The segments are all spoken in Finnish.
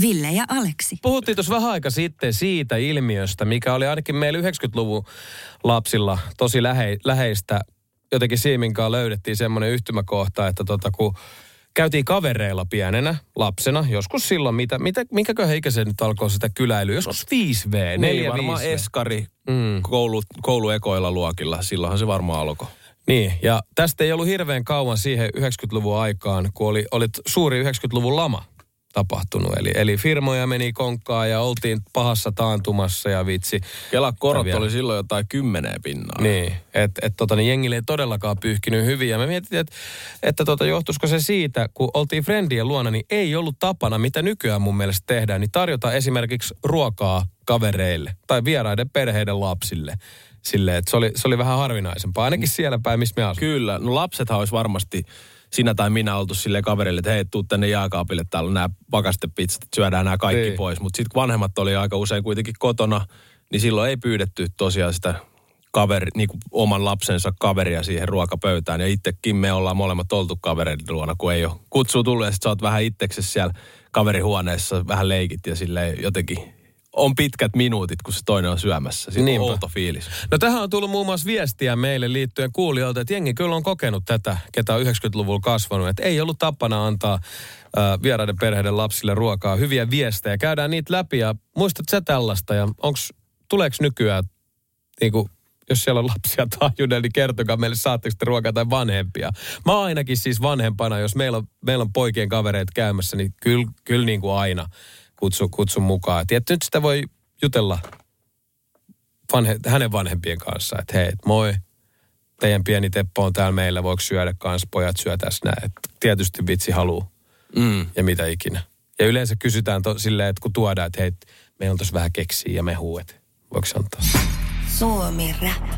Ville ja Aleksi. Puhuttiin tuossa vähän aika sitten siitä ilmiöstä, mikä oli ainakin meillä 90-luvun lapsilla tosi lähe, läheistä. Jotenkin Siiminkaan löydettiin semmoinen yhtymäkohta, että tota, kun käytiin kavereilla pienenä lapsena, joskus silloin, mitä, mitä, minkäköhän ikäisen nyt alkoi sitä kyläilyä, joskus 5V, 4 Niin, varmaan eskari mm. koulu, kouluekoilla luokilla. Silloinhan se varmaan alkoi. Niin, ja tästä ei ollut hirveän kauan siihen 90-luvun aikaan, kun oli, oli suuri 90-luvun lama tapahtunut. Eli, eli firmoja meni konkkaan ja oltiin pahassa taantumassa ja vitsi. Kela korot vielä- oli silloin jotain kymmeneen pinnaa. Niin, että et, tota, niin jengille ei todellakaan pyyhkinyt hyvin. Ja me mietittiin, että, että tota, johtuisiko se siitä, kun oltiin friendien luona, niin ei ollut tapana, mitä nykyään mun mielestä tehdään, niin tarjota esimerkiksi ruokaa kavereille tai vieraiden perheiden lapsille. Silleen, että se oli, se oli vähän harvinaisempaa, ainakin siellä päin, missä me asumme. Kyllä, no lapsethan olisi varmasti sinä tai minä oltu silleen kaverille, että hei, tuu tänne jääkaapille, täällä on nämä pakastepizzat, että syödään nämä kaikki Niin. pois. Mutta sitten kun vanhemmat oli aika usein kuitenkin kotona, niin silloin ei pyydetty tosiaan sitä kaveri, niin kuin oman lapsensa kaveria siihen ruokapöytään. Ja itsekin me ollaan molemmat oltu kavereiden luona, kun ei ole kutsua tullut. Ja sitten sä oot vähän itseksesi siellä kaverihuoneessa, vähän leikit ja silleen jotenkin on pitkät minuutit, kun se toinen on syömässä. Siinä Niinpä. on outo fiilis. No tähän on tullut muun muassa viestiä meille liittyen kuulijoilta, että jengi kyllä on kokenut tätä, ketä on 90-luvulla kasvanut. Että ei ollut tapana antaa äh, vieraiden perheiden lapsille ruokaa, hyviä viestejä. Käydään niitä läpi ja muistat sä tällaista ja onks, tuleeko nykyään, niin kuin, jos siellä on lapsia taajuudella, niin kertokaa meille, saatteko te ruokaa tai vanhempia. Mä ainakin siis vanhempana, jos meillä on, meillä on poikien kavereita käymässä, niin kyllä, kyllä niin kuin aina kutsu, kutsun mukaan. Tietty nyt sitä voi jutella vanhe, hänen vanhempien kanssa, että hei, et moi, teidän pieni Teppo on täällä meillä, voiko syödä kanssa, pojat syö tässä näin. Et tietysti vitsi haluu Mm. ja mitä ikinä. Ja yleensä kysytään to, silleen, että kun tuodaan, että hei, meillä on tuossa vähän keksiä ja mehuu, että voiko se antaa. Suomi Rap.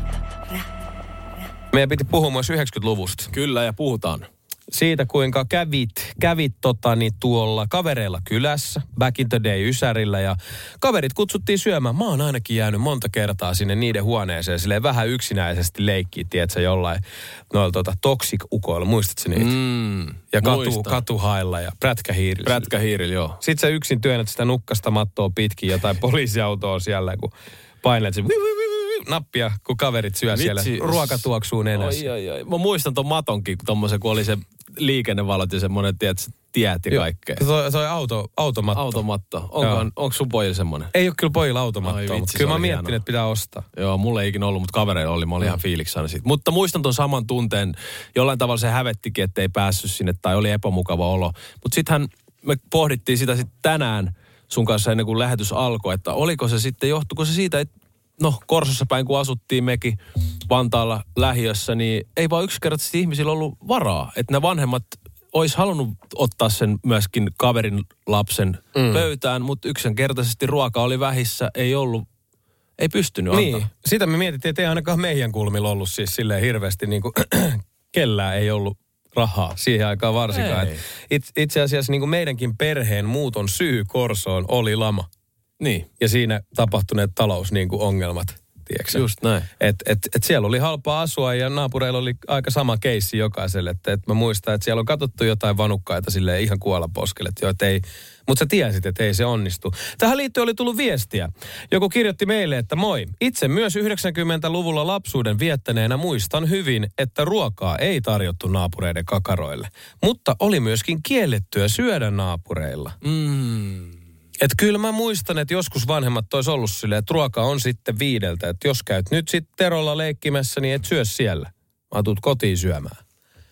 Meidän piti puhua myös 90-luvusta. Kyllä, ja puhutaan. Siitä, kuinka kävit, kävit totani, tuolla kavereilla kylässä, back in the day Ysärillä ja kaverit kutsuttiin syömään. Mä oon ainakin jäänyt monta kertaa sinne niiden huoneeseen silleen vähän yksinäisesti leikkiä, tiedätkö, jollain noilla tota, toxic-ukoilla, muistatko niitä? Mm. ja katu, katuhailla ja prätkähiirillä. Prätkähiirillä, joo. Sitten sä yksin työnnät sitä nukkasta mattoa pitkin jotain poliisiautoa siellä, kun painat se nappia, kun kaverit syö Vitsi. siellä. Ruoka tuoksuu nenässä. Oi, oi, oi. Mä muistan ton matonkin, kun tommosen, kun oli se liikennevalot ja semmoinen, tiedät, tiet ja Joo. kaikkea. Toi, toi auto, automatto. Automatto. Onko, onko sun pojilla semmoinen? Ei ole kyllä pojilla Ai vitsi, mutta se kyllä mä oli miettinyt, hienoa. että pitää ostaa. Joo, mulla ei ikinä ollut, mutta kavereilla oli. Mä olin ihan fiiliksana siitä. Mutta muistan ton saman tunteen. Jollain tavalla se hävettikin, että ei päässyt sinne tai oli epämukava olo. Mutta sittenhän me pohdittiin sitä sitten tänään sun kanssa ennen kuin lähetys alkoi, että oliko se sitten, johtuiko se siitä, että no Korsossa päin kun asuttiin mekin Vantaalla lähiössä, niin ei vaan yksinkertaisesti ihmisillä ollut varaa. Että ne vanhemmat olisi halunnut ottaa sen myöskin kaverin lapsen mm. pöytään, mutta yksinkertaisesti ruoka oli vähissä, ei ollut, ei pystynyt Niin, antaa. sitä me mietittiin, että ei ainakaan meidän kulmilla ollut siis silleen hirveästi niin kuin, kellään ei ollut rahaa siihen aikaan varsinkaan. It, itse asiassa niin kuin meidänkin perheen muuton syy Korsoon oli lama. Niin, Ja siinä tapahtuneet talous niin tiedätkö just näin. Et, et, et siellä oli halpaa asua ja naapureilla oli aika sama keissi jokaiselle. Et, et mä muistan, että siellä on katsottu jotain vanukkaita sille ihan kuolla poskelle. Et jo, et ei, mutta sä tiesit, että ei se onnistu. Tähän liittyen oli tullut viestiä. Joku kirjoitti meille, että moi. Itse myös 90-luvulla lapsuuden viettäneenä muistan hyvin, että ruokaa ei tarjottu naapureiden kakaroille. Mutta oli myöskin kiellettyä syödä naapureilla. Mm. Että kyllä mä muistan, että joskus vanhemmat olisi ollut silleen, että ruoka on sitten viideltä. Että jos käyt nyt sitten Terolla leikkimässä, niin et syö siellä. Mä tuut kotiin syömään.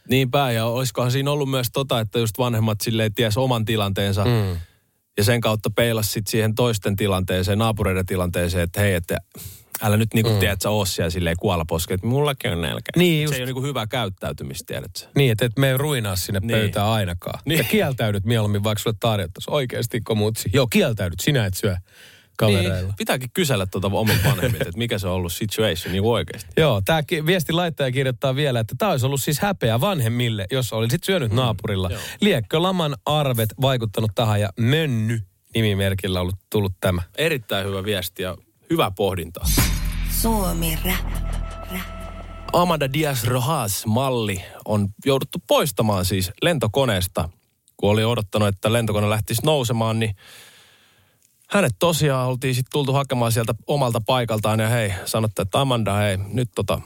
Niinpä, ja olisikohan siinä ollut myös tota, että just vanhemmat silleen ties oman tilanteensa. Mm. Ja sen kautta peilas sit siihen toisten tilanteeseen, naapureiden tilanteeseen, että hei, että älä nyt niinku mm. tiedä, että sä oot siellä silleen kuolaposke, että mullakin on nälkä. Niin just. Se ei ole niinku hyvä käyttäytymistä, tiedät sä. Niin, että et me ei ruinaa sinne Niin. pöytään ainakaan. Niin. Ja kieltäydyt mieluummin, vaikka sulle tarjottaisiin oikeasti komutsi. Joo, kieltäydyt, sinä et syö. Kavereilla. Niin, pitääkin kysellä tuota omilta vanhemmilta, että mikä se on ollut situation niin oikeasti. Joo, tämä viesti laittaja kirjoittaa vielä, että tämä olisi ollut siis häpeä vanhemmille, jos olisit syönyt naapurilla. joo. Liekkö laman arvet vaikuttanut tähän ja mönny nimimerkillä ollut tullut tämä. Erittäin hyvä viesti ja hyvä pohdinta. Suomi Rap. Amanda Diaz Rojas malli on jouduttu poistamaan siis lentokoneesta. Kun oli odottanut, että lentokone lähtisi nousemaan, niin hänet tosiaan oltiin sitten tultu hakemaan sieltä omalta paikaltaan ja hei, sanotte, että Amanda, hei, nyt tota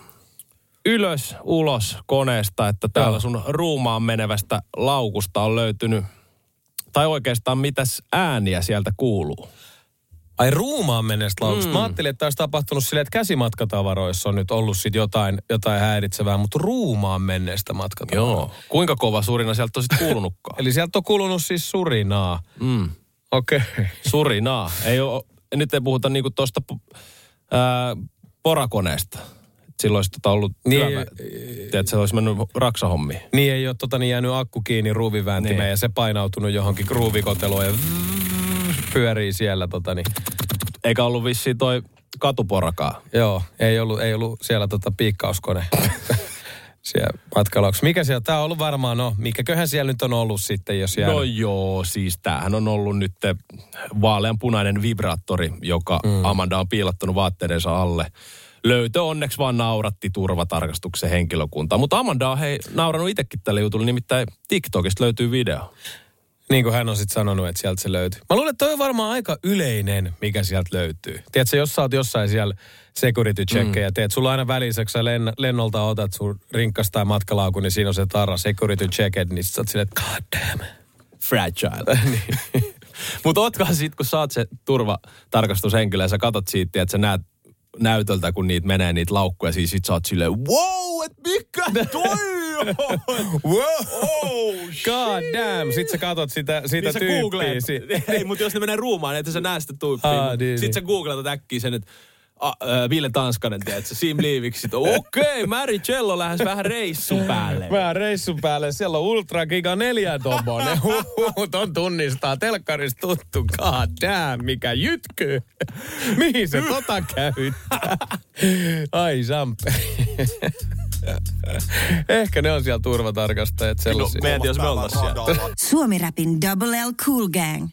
ylös, ulos koneesta, että täällä sun ruumaan menevästä laukusta on löytynyt, tai oikeastaan mitäs ääniä sieltä kuuluu. Ai ruumaan mennestä laukusta. Mm. Mä ajattelin, että olisi tapahtunut silleen, että käsimatkatavaroissa on nyt ollut sit jotain, jotain häiritsevää, mutta ruumaan menneestä matkatavaroista. Joo. Kuinka kova surina sieltä on sitten kuulunutkaan? Eli sieltä on kulunut siis surinaa. Mm. Okei. Okay. Surinaa. Ei oo, nyt ei puhuta niinku tuosta porakoneesta. Et Silloin olisi tota ollut Niin, niin, että se olisi mennyt raksahommiin. Niin ei ole tota, niin jäänyt akku kiinni ruuvivääntimeen Niin. ja se painautunut johonkin ruuvikoteloon ja pyörii siellä tota niin. Eikä ollut vissiin toi katuporakaan. Joo, ei ollut, ei ollut siellä tota piikkauskone siellä matkalauksessa. Mikä siellä, tää on ollut varmaan, no, mikäköhän siellä nyt on ollut sitten, jos jäänyt. No joo, siis tämähän on ollut nyt vaaleanpunainen vibraattori, joka mm. Amanda on piilottanut vaatteidensa alle. Löytö onneksi vaan nauratti turvatarkastuksen henkilökuntaa. Mutta Amanda on hei, nauranut itsekin tälle jutulle, nimittäin TikTokista löytyy video. Niin kuin hän on sitten sanonut, että sieltä se löytyy. Mä luulen, että toi on varmaan aika yleinen, mikä sieltä löytyy. Tiedätkö, jos sä oot jossain siellä security checkejä, mm. teet, sulla aina sä len, lennolta otat sun rinkkas tai matkalaukun, niin siinä on se tarra security checked, niin sit sä oot silleen, että god damn. Fragile. Mutta ootkohan sit, kun sä oot se turvatarkastushenkilö ja sä katot siitä, että sä näet näytöltä, kun niitä menee niitä laukkuja, siis sit sä oot silleen, wow, et mikä toi on? Wow! Oh, God damn! Sitten sä katot sitä, sitä niin tyyppiä. googleet. Ei, mutta jos ne menee ruumaan, että sä näe sitä tyyppiä. Mut niin, sit niin. sä googletat äkkiä sen, että a, ä, Ville Tanskanen, tiedätkö, Sim Liiviksi. Okei, okay, Mary Cello lähes vähän reissun päälle. Vähän reissun päälle. Siellä on Ultra Giga 4 tommonen. Ton tunnistaa. Telkkarista tuttu. God damn, mikä jytky. Mihin se tota käyttää? Ai Sampe. Ehkä ne on siellä turvatarkastajat No, sellaisia. mä en jos me oltais siellä. Suomi Rapin Double L Cool Gang.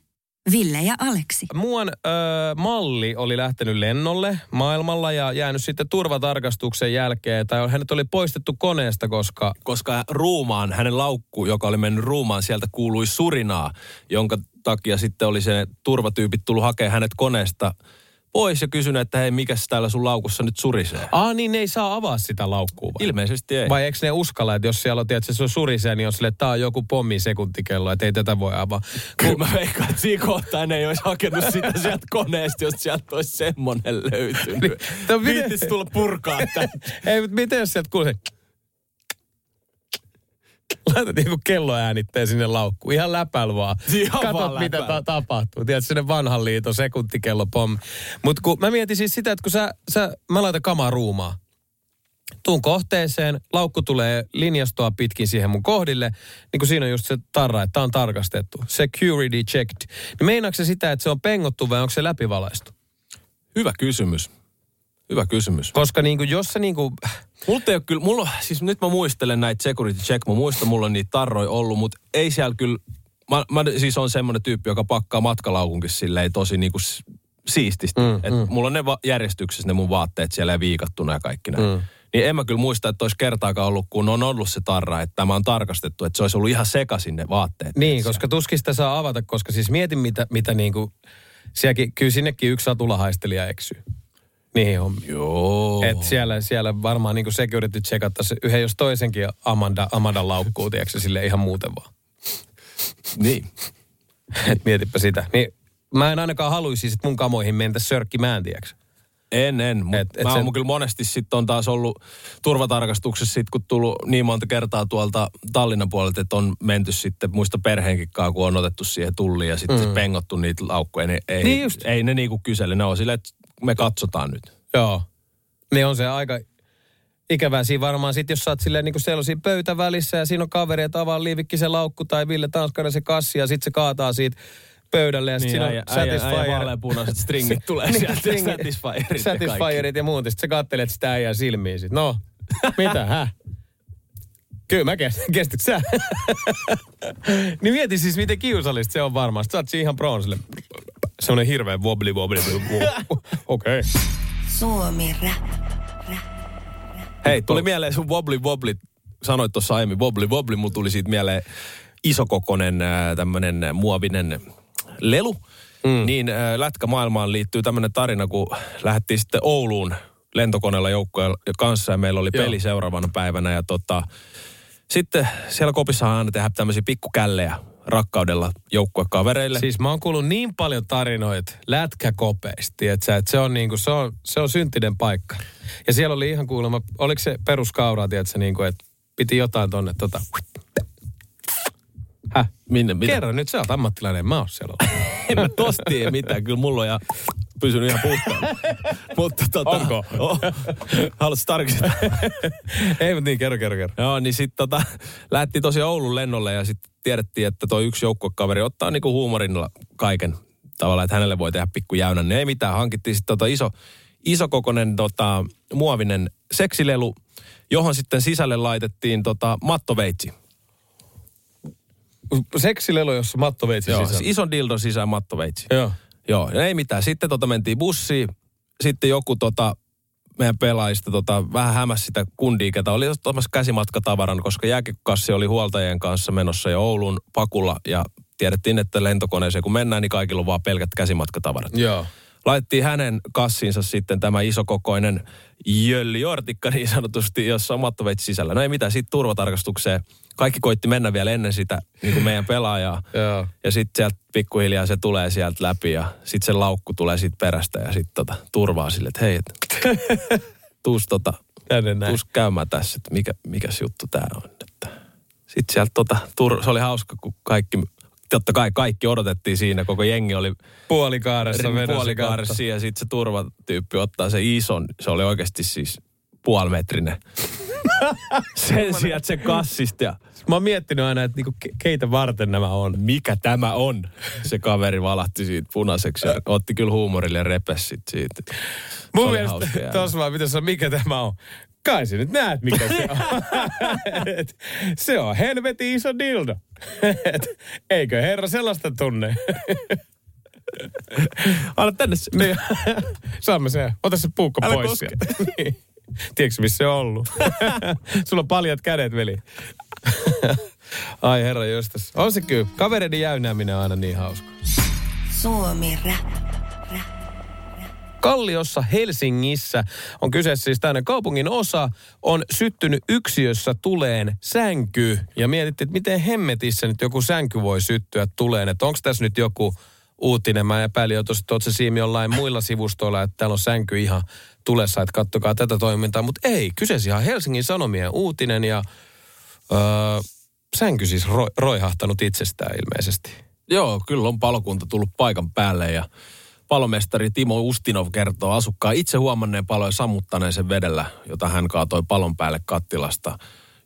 Ville ja Aleksi. Muuan ö, malli oli lähtenyt lennolle maailmalla ja jäänyt sitten turvatarkastuksen jälkeen. Tai hänet oli poistettu koneesta, koska Koska ruumaan, hänen laukku, joka oli mennyt ruumaan, sieltä kuului surinaa, jonka takia sitten oli se turvatyypit tullut hakemaan hänet koneesta pois ja kysynyt, että hei, mikäs täällä sun laukussa nyt surisee? Aa, niin ne ei saa avaa sitä laukkuu vai? Ilmeisesti ei. Vai eikö ne uskalla, että jos siellä on, tiedätkö, se on surisee, niin on sille, että tää on joku pommi sekuntikello, että ei tätä voi avaa. Kyllä mä veikkaan, että siinä kohtaa ne ei olisi hakenut sitä sieltä koneesta, jos sieltä olisi semmonen löytynyt. Miten- Viittis tulla purkaa tämän. ei, mutta miten jos sieltä kuulee. Laitat niinku kelloäänitteen sinne laukkuun. Ihan läpäl vaan. Ihan Katot, vaan mitä ta- tapahtuu. Tiedätkö, sinne vanhan liiton sekuntikello pommi. Mutta kun mä mietin siis sitä, että kun sä, sä mä laitan kamaa ruumaa. Tuun kohteeseen, laukku tulee linjastoa pitkin siihen mun kohdille, niin kun siinä on just se tarra, että tää on tarkastettu. Security checked. Niin meinaatko se sitä, että se on pengottu vai onko se läpivalaistu? Hyvä kysymys. Hyvä kysymys. Koska niin kuin, jos se niin kuin, Mulla ei ole kyllä, mulla, siis nyt mä muistelen näitä security check, mä muistan, mulla on niitä tarroja ollut, mutta ei siellä kyllä, mä, mä siis on semmoinen tyyppi, joka pakkaa matkalaukunkin silleen tosi niinku s- siististi. Mm, Et mm. mulla on ne va- järjestyksessä ne mun vaatteet siellä ja viikattuna ja kaikki näin. Mm. Niin en mä kyllä muista, että olisi kertaakaan ollut, kun on ollut se tarra, että tämä on tarkastettu, että se olisi ollut ihan sekaisin ne vaatteet. Niin, koska tuskin sitä saa avata, koska siis mietin mitä, mitä niinku, sielläkin, kyllä sinnekin yksi satulahaistelija eksyy. Niihin hommiin. Joo. Et siellä, siellä varmaan niinku security checkattaisiin yhden jos toisenkin Amanda, Amanda laukkuu, tiedätkö, sille ihan muuten vaan. Niin. Et mietipä sitä. Niin mä en ainakaan haluaisi, että mun kamoihin mentäisi sörkkimään, tiedätkö. En, en. Mutta Et- et mä sen- oon kyllä monesti sitten on taas ollut turvatarkastuksessa sit, kun tullut niin monta kertaa tuolta Tallinnan puolelta, että on menty sitten muista perheenkin kanssa, kun on otettu siihen tulliin ja sitten mm. pengottu niitä laukkuja. Niin ei, Niin just. ei ne niinku kysele. Ne on silleen, että me katsotaan nyt. Joo. Niin on se aika ikävää siinä varmaan sit, jos sä oot silleen niin sellaisia pöytävälissä ja siinä on kaveri, että avaa Liivikki se laukku tai Ville Tanskanen se kassi ja sit se kaataa siitä pöydälle ja Niin, sitten äijä, siinä on Satisfyer. vaaleanpunaiset stringit tulee sieltä, Satisfyerit ja kaikki. Satisfyerit ja muut. Sitten sä kattelet sitä äijää silmiin sit. No, mitä, häh? Kyllä mä kestän. Kestytkö sä? niin mieti siis, miten kiusallista se on varmasti. Sä oot siinä ihan bronsille. Semmoinen hirveä wobbly wobbly. Okei. Okay. Suomi rap. Hei, tuli mieleen sun wobbly wobbly. Sanoit tuossa aiemmin wobbly wobbly. Mulla tuli siitä mieleen isokokonen tämmönen muovinen lelu. Mm. Niin äh, lätkämaailmaan liittyy tämmöinen tarina, kun lähdettiin sitten Ouluun lentokoneella joukkojen kanssa ja meillä oli Joo. peli seuraavana päivänä. Ja tota, sitten siellä kopissa aina tehdä tämmöisiä pikkukällejä rakkaudella joukkuekavereille. Siis mä oon kuullut niin paljon tarinoita lätkäkopeista, että se on, niinku, se, on, se on syntinen paikka. Ja siellä oli ihan kuulemma, oliko se peruskauraa, tiedätkö, niinku, että piti jotain tonne tota... Häh? Minne, mitä? Kerro nyt, sä oot ammattilainen, mä oon siellä en mä tosta tiedä mitään. Kyllä mulla on ja pysynyt ihan puhtaana. Mutta tota... Onko? Oh, haluatko tarkistaa? Ei, mutta niin, kerro, kerro, kerro. Joo, niin sitten tota, lähdettiin tosiaan Oulun lennolle ja sitten tiedettiin, että toi yksi joukkuekaveri ottaa niinku huumorilla kaiken tavallaan, että hänelle voi tehdä pikku jäynän. Niin ei mitään, hankittiin sitten tota iso, isokokoinen tota, muovinen seksilelu, johon sitten sisälle laitettiin tota, mattoveitsi. Seksilelu, jossa mattoveitsi Joo, sisällä. siis ison dildon sisään mattoveitsi. Joo. Joo, ja ei mitään. Sitten tota mentiin bussiin. Sitten joku tota, meidän pelaajista tota, vähän hämäsi sitä kundia, ketä oli ottamassa käsimatkatavaran, koska jääkekassi oli huoltajien kanssa menossa jo Oulun pakulla ja tiedettiin, että lentokoneeseen kun mennään, niin kaikilla on vaan pelkät käsimatkatavarat. Joo. Laitettiin hänen kassiinsa sitten tämä isokokoinen jölliortikka niin sanotusti, jossa on mattoveitsi sisällä. No ei mitään, sitten turvatarkastukseen. Kaikki koitti mennä vielä ennen sitä niin kuin meidän pelaajaa. Ja sitten sieltä pikkuhiljaa se tulee sieltä läpi ja sitten se laukku tulee siitä perästä ja sitten tota, turvaa sille, että hei, et, tuus, tota, tuus käymään tässä, että mikä, mikäs juttu tämä on. Sitten sieltä tota, tur, se oli hauska, kun kaikki, totta kai kaikki odotettiin siinä, koko jengi oli Puolikaaressa puolikaaressa ja sitten se turvatyyppi ottaa se ison, se oli oikeasti siis puolimetrinen. Sen sijaan, se kassista ja Mä oon miettinyt aina, että niinku, ke- keitä varten nämä on. mikä tämä on? Se kaveri valahti siitä punaiseksi ja otti kyllä huumorille ja siitä. Se Mun mielestä tuossa vaan pitäisi sanoa, mikä tämä on. Kai sä nyt näet, mikä se on. Et se on helvetin iso dildo. Et eikö herra sellaista tunne? Anna tänne se. niin, saamme se. Ota se puukko Älä pois koske. sieltä. Niin. Tiedätkö, missä se on ollut? Sulla on paljat kädet, veli. Ai herra jostas. On se kyllä. Kavereiden jäynääminen on aina niin hauska. Suomi rap. Kalliossa Helsingissä on kyseessä siis tämmöinen kaupungin osa, on syttynyt yksiössä tuleen sänky. Ja mietittiin, että miten hemmetissä nyt joku sänky voi syttyä tuleen. Että onko tässä nyt joku uutinen. Mä epäilin jo tuossa, että Siimi jollain muilla sivustoilla, että täällä on sänky ihan tulessa, että kattokaa tätä toimintaa. Mutta ei, kyseessä ihan Helsingin Sanomien uutinen ja öö, sänky siis ro, roihahtanut itsestään ilmeisesti. Joo, kyllä on palokunta tullut paikan päälle ja palomestari Timo Ustinov kertoo asukkaan itse huomanneen paloja sammuttaneen sen vedellä, jota hän kaatoi palon päälle kattilasta.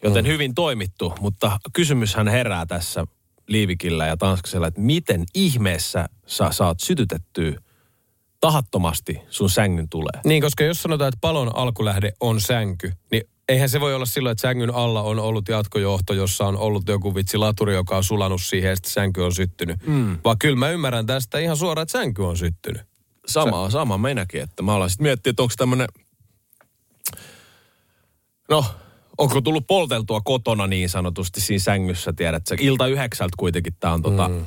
Joten mm. hyvin toimittu, mutta kysymyshän herää tässä Liivikillä ja Tanskasella, että miten ihmeessä sä saat sytytettyä tahattomasti sun sängyn tulee. Niin, koska jos sanotaan, että palon alkulähde on sänky, niin eihän se voi olla silloin, että sängyn alla on ollut jatkojohto, jossa on ollut joku vitsi laturi, joka on sulanut siihen ja sitten sänky on syttynyt. Mm. Vaan kyllä mä ymmärrän tästä ihan suoraan, että sänky on syttynyt. Sama, sama meinäkin, että mä alan sitten miettiä, että onko tämmöinen, no, onko tullut polteltua kotona niin sanotusti siinä sängyssä, tiedät sä. Ilta yhdeksältä kuitenkin tämä on tota, mm.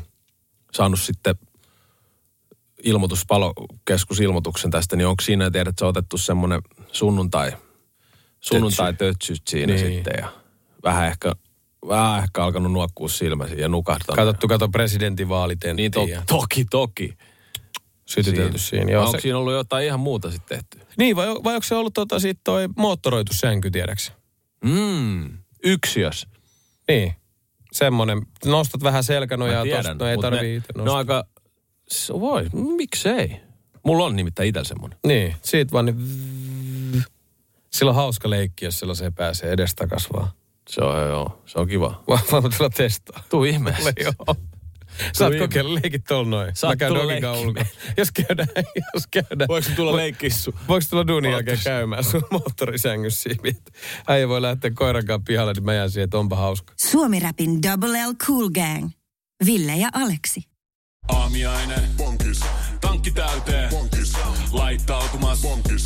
saanut sitten ilmoitus, palokeskusilmoituksen tästä, niin onko siinä, tiedät sä, otettu semmoinen sunnuntai, sunnuntai tötsyt siinä Niin. sitten ja vähän ehkä, vähän ehkä alkanut nuokkua silmäsi ja nukahtanut. Katsottu, kato presidentinvaalit Niin to, toki, toki. sytytelty siinä. Joo, Onko se, siinä ollut jotain ihan muuta sitten tehty? niin, vai, vai onko se ollut tota, sit toi moottoroitu sänky, tiedäksä? Mm, yksiös. Niin, semmonen. Nostat vähän selkänojaa tosta, no ei tarvii ne, itse ne on nostaa. aika, voi, miksei. Mulla on nimittäin itsellä semmonen. Niin, siitä vaan niin... Sillä on hauska leikki, jos sellaiseen pääsee edestakas vaan. Se on, joo, se on kiva. Vaan vaan tulla testaa. Tuu ihmeessä. Joo. Saat kokeilla leikit tuolla noin. Saat Mä käyn tulla dogikaan. Jos käydään, jos käydään. Voiko tulla leikkissu? Voiko tulla duunin jälkeen käymään sun moottorisängyssä? Äijä voi lähteä koirankaan pihalle, niin mä jään siihen, että onpa hauska. Suomi-rapin Double L Cool Gang. Ville ja Aleksi. Aamiaine. Bonkis. Tankki täyteen. Bonkis. Laittautumas. Bonkis.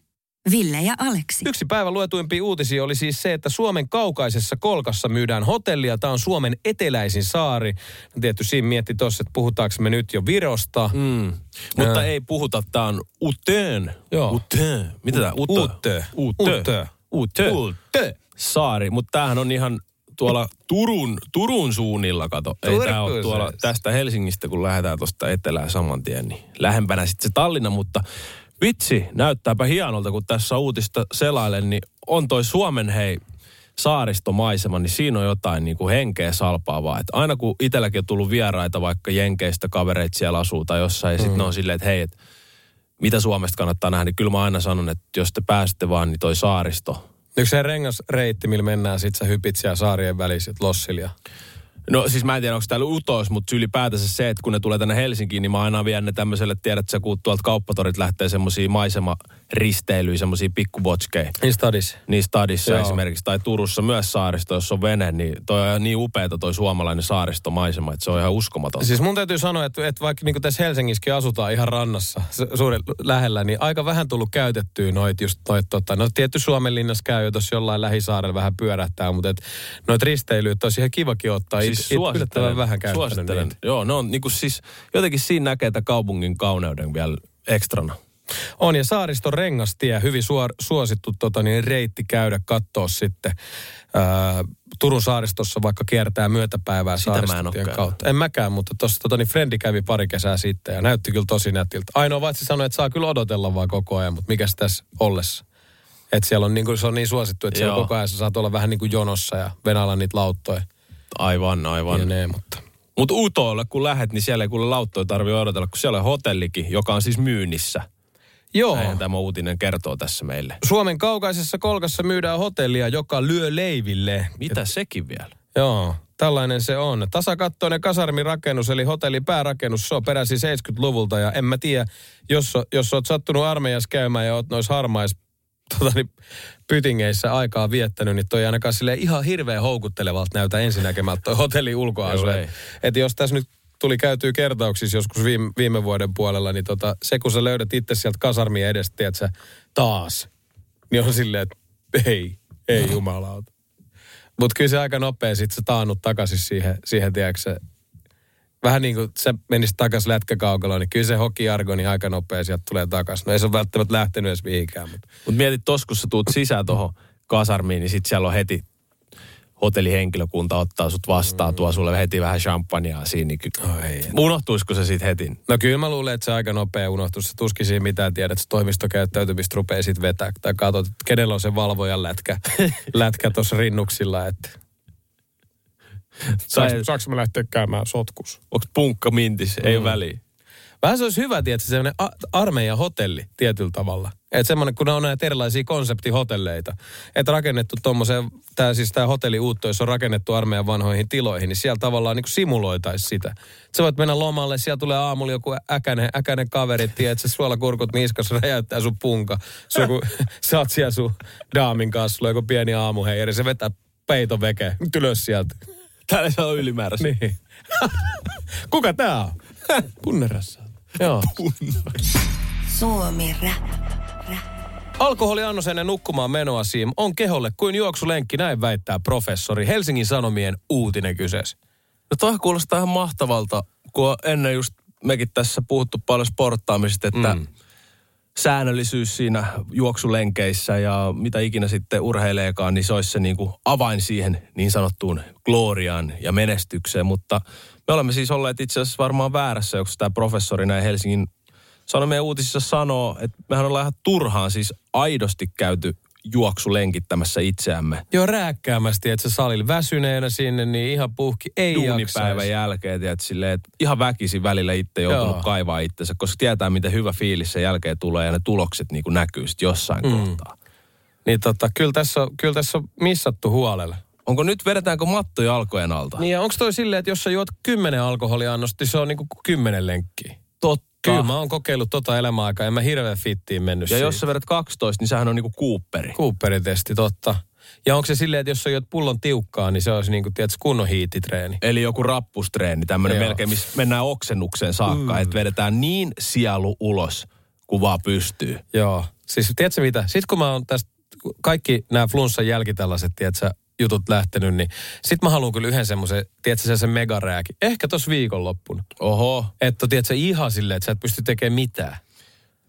Ville ja Aleksi. Yksi päivän luetuimpia uutisia oli siis se, että Suomen kaukaisessa kolkassa myydään hotellia. Tämä on Suomen eteläisin saari. Tietysti siinä mietti tuossa, että puhutaanko me nyt jo Virosta. Mm. Mutta ei puhuta, tää on Uteen. Joo. Uteen. Mitä. Ute. Ute. Ute. Ute. Ute. Saari. Mutta tämähän on ihan tuolla Turun, Turun suunnilla, kato. Ei tää ole tuolla tästä Helsingistä, kun lähdetään tuosta etelään saman tien, niin lähempänä sitten se Tallinna, mutta vitsi, näyttääpä hienolta, kun tässä uutista selailen, niin on toi Suomen hei saaristomaisema, niin siinä on jotain niin kuin henkeä salpaavaa. Et aina kun itselläkin on tullut vieraita, vaikka Jenkeistä kavereita siellä asuu tai jossain, ja sitten ne on silleen, että hei, et, mitä Suomesta kannattaa nähdä, niin kyllä mä aina sanon, että jos te pääsette vaan, niin toi saaristo, Yksi se rengasreitti, millä mennään sit sä hypit siellä saarien väliset lossilia. No siis mä en tiedä, onko täällä utos, mutta ylipäätänsä se, että kun ne tulee tänne Helsinkiin, niin mä aina vien ne tämmöiselle, tiedät sä, kun tuolta kauppatorit lähtee semmosia maisemaristeilyjä, semmosia pikkubotskeja. Niin stadis. Niin stadissa Joo. esimerkiksi, tai Turussa myös saaristo, jos on vene, niin toi on niin upeeta toi suomalainen saaristomaisema, että se on ihan uskomaton. Siis mun täytyy sanoa, että, että vaikka niin tässä Helsingissäkin asutaan ihan rannassa su- suuren lähellä, niin aika vähän tullut käytettyä noit just noit tota, no tietty Suomen linnassa käy jo tuossa jollain lähisaarella vähän pyörähtää, mutta et, noit risteilyt olisi ihan kivakin ottaa. Siis It, it, yllättävän vähän suosittelen. niitä. Joo, ne on niinku siis, jotenkin siinä näkee tämän kaupungin kauneuden vielä ekstrana. On ja Saariston rengastie, hyvin suor, suosittu tota, niin, reitti käydä katsoa sitten. Ää, Turun saaristossa vaikka kiertää myötäpäivää Sitä en saaristotien käynyt. kautta. En mäkään, mutta tuossa tota, niin Frendi kävi pari kesää sitten ja näytti kyllä tosi nätiltä. Ainoa että se sanoi, että saa kyllä odotella vaan koko ajan, mutta mikäs tässä ollessa? Että siellä on niin kuin, se on niin suosittu, että siellä Joo. koko ajan sä saat olla vähän niin kuin jonossa ja venällä niitä lauttoja Aivan, aivan. ja ne, mutta... Mutta Utoille, kun lähet, niin siellä ei kuule lauttoja tarvitse odotella, kun siellä on hotellikin, joka on siis myynnissä. Joo. Näin tämä uutinen kertoo tässä meille. Suomen kaukaisessa kolkassa myydään hotellia, joka lyö leiville. Mitä sekin vielä? Joo, tällainen se on. Tasakattoinen kasarmirakennus, eli hotellin päärakennus, se on peräisin 70-luvulta. Ja en mä tiedä, jos, jos oot sattunut armeijassa käymään ja oot nois harmais tota, niin, pytingeissä aikaa viettänyt, niin toi ainakaan sille ihan hirveän houkuttelevalta näytä ensinnäkemältä toi hotellin ulkoasu. Ei. Et, jos tässä nyt tuli käytyy kertauksissa joskus viime, viime vuoden puolella, niin tota, se kun sä löydät itse sieltä kasarmien edestä, tiedät sä, taas, niin on silleen, että ei, ei jumalauta. Mutta kyllä se aika nopea sitten se taannut takaisin siihen, siihen tiedätkö, vähän niin kuin se menisi takaisin lätkäkaukaloon, niin kyllä se hokiargo niin aika nopea sieltä tulee takaisin. No ei se ole välttämättä lähtenyt edes mihinkään, mutta Mutta mietit tos, kun sä tuut sisään tuohon kasarmiin, niin sit siellä on heti hotellihenkilökunta ottaa sut vastaan, tuo sulle heti vähän champagnea siinä. Niin ky- Unohtuisiko se sit heti? No kyllä mä luulen, että se aika nopea unohtuu. Se tuskin siinä mitään tiedät, että se toimistokäyttäytymistä rupeaa sitten vetää. Tai katsot, että kenellä on se valvojan lätkä, lätkä tuossa rinnuksilla, että saaks mä lähteä käymään sotkus? Onko punkka mintis? Ei mm. ole väliä. Vähän se olisi hyvä, tietysti, semmoinen armeijan hotelli tietyllä tavalla. Että semmoinen, kun on näitä erilaisia konseptihotelleita. Että rakennettu tuommoiseen, tämä siis tämä hotelli uutto, jos on rakennettu armeijan vanhoihin tiloihin, niin siellä tavallaan niin simuloitaisi sitä. Et sä voit mennä lomalle, siellä tulee aamulla joku äkäinen, äkäinen kaveri, tiedät, että suolakurkut niskas räjäyttää sun punka. Se joku, sä oot siellä sun daamin kanssa, sulla on joku pieni aamuheijeri, se vetää peiton veke, ylös sieltä. Täällä se on ylimääräistä. Niin. Kuka tää on? Punnerassa. Joo. Suomi Rap. Rap. Alkoholiannos ennen nukkumaan menoa Siim on keholle kuin juoksulenkki, näin väittää professori. Helsingin Sanomien uutinen kyseessä. No toihan kuulostaa ihan mahtavalta, kun ennen just mekin tässä puhuttu paljon sporttaamisesta, että mm. Säännöllisyys siinä juoksulenkeissä ja mitä ikinä sitten urheileekaan, niin se olisi se niin kuin avain siihen niin sanottuun gloriaan ja menestykseen. Mutta me olemme siis olleet itse asiassa varmaan väärässä, jos tämä professori näin Helsingin Sanomien uutisissa sanoo, että mehän ollaan ihan turhaan siis aidosti käyty juoksu lenkittämässä itseämme. Joo, rääkkäämästi, että se salilla väsyneenä sinne, niin ihan puhki ei Duunipäivän jaksaisi. jälkeen, tiedät, silleen, että ihan väkisin välillä itse joutunut Joo. kaivaa itsensä, koska tietää, miten hyvä fiilis sen jälkeen tulee ja ne tulokset niin kuin näkyy sitten jossain mm. kohtaa. Niin tota, kyllä tässä, on, kyllä tässä on missattu huolella. Onko nyt, vedetäänkö matto jalkojen alta? Niin ja onko toi silleen, että jos sä juot kymmenen alkoholiannosta, niin se on niinku kymmenen lenkkiä? Totta. Kyllä mä oon kokeillut tota elämäaikaa ja mä hirveän fittiin mennyt Ja siitä. jos sä vedät 12, niin sehän on niinku Cooperi. Cooperin testi, totta. Ja onko se silleen, että jos sä juot pullon tiukkaa, niin se olisi niinku, tiedätkö, kunnon hiititreeni? Eli joku rappustreeni, tämmöinen Joo. melkein, missä mennään oksennukseen saakka, mm. että vedetään niin sielu ulos, kuin vaan pystyy. Joo. Siis tiedätkö mitä? Sitten kun mä oon tästä, kaikki nämä flunssan jälkitällaiset, tiedätkö, jutut lähtenyt, niin sit mä haluan kyllä yhden semmoisen, tiedätkö, sen, sen megarääkin. Ehkä tos viikonloppuna. Oho, Että tiedätkö, ihan silleen, että sä et pysty tekemään mitään.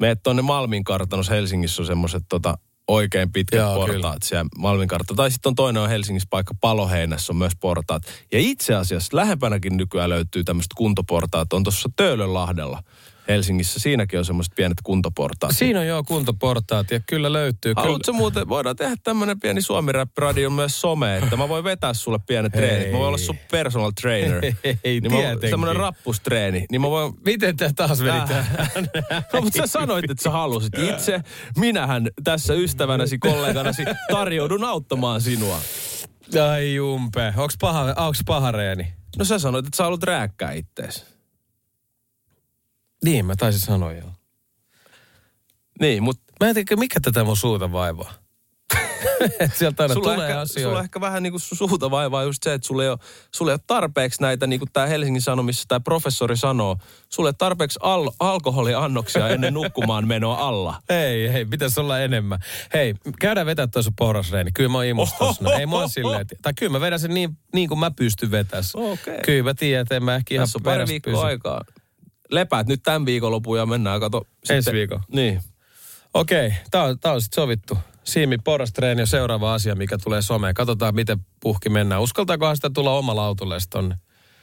meet tonne Malmin kartanossa Helsingissä on semmoiset tota, oikein pitkät Joo, portaat kyllä. siellä Malmin kartano. Tai sitten on toinen on Helsingissä paikka Paloheinässä on myös portaat. Ja itse asiassa lähempänäkin nykyään löytyy tämmöiset kuntoportaat. On tuossa Töölönlahdella Helsingissä. Siinäkin on semmoiset pienet kuntoportaat. Siinä on jo kuntoportaat ja kyllä löytyy. Kyllä, Haluatko muuten, voidaan tehdä tämmönen pieni suomi radio myös some, että mä voin vetää sulle pienet treenit. Mä voin olla sun personal trainer. Ei, niin mä, tietenkin. semmonen rappustreeni. Niin mä voin Miten tämä taas veditään? No, mutta sä sanoit, että sä halusit itse. Minähän tässä ystävänäsi, kolleganasi tarjoudun auttamaan sinua. Ai jumpe. Onks paha, onks paha reeni? No sä sanoit, että sä haluat rääkkää ittees. Niin, mä taisin sanoa joo. Niin, mutta Mä en tiedä, mikä tätä mun suuta vaivaa. Sieltä aina sulla, tulee ehkä, asioita. sulla ehkä vähän niin kuin suuta vaivaa just se, että sulla ei ole, sulla ei ole tarpeeksi näitä, niin kuin tämä Helsingin Sanomissa tämä professori sanoo, sulla ei ole tarpeeksi al- alkoholiannoksia ennen nukkumaan menoa alla. Ei, ei, pitäisi olla enemmän. Hei, käydään vetää tuossa porrasreeni. Kyllä mä oon imustossa. No, ei mua silleen, että- tai kyllä mä vedän sen niin, niin kuin mä pystyn vetämään. Okei. Kyllä mä tiedän, että en mä ehkä ihan Tässä on pari viikkoa aikaa. Lepäät nyt tämän viikonlopun ja mennään, kato. Ensi viikon. Niin. Okei, tää on, tää on sitten sovittu. Siimi porrastreeni on seuraava asia, mikä tulee someen. Katsotaan, miten puhki mennään. Uskaltaakohan sitä tulla omalla autolle tonne?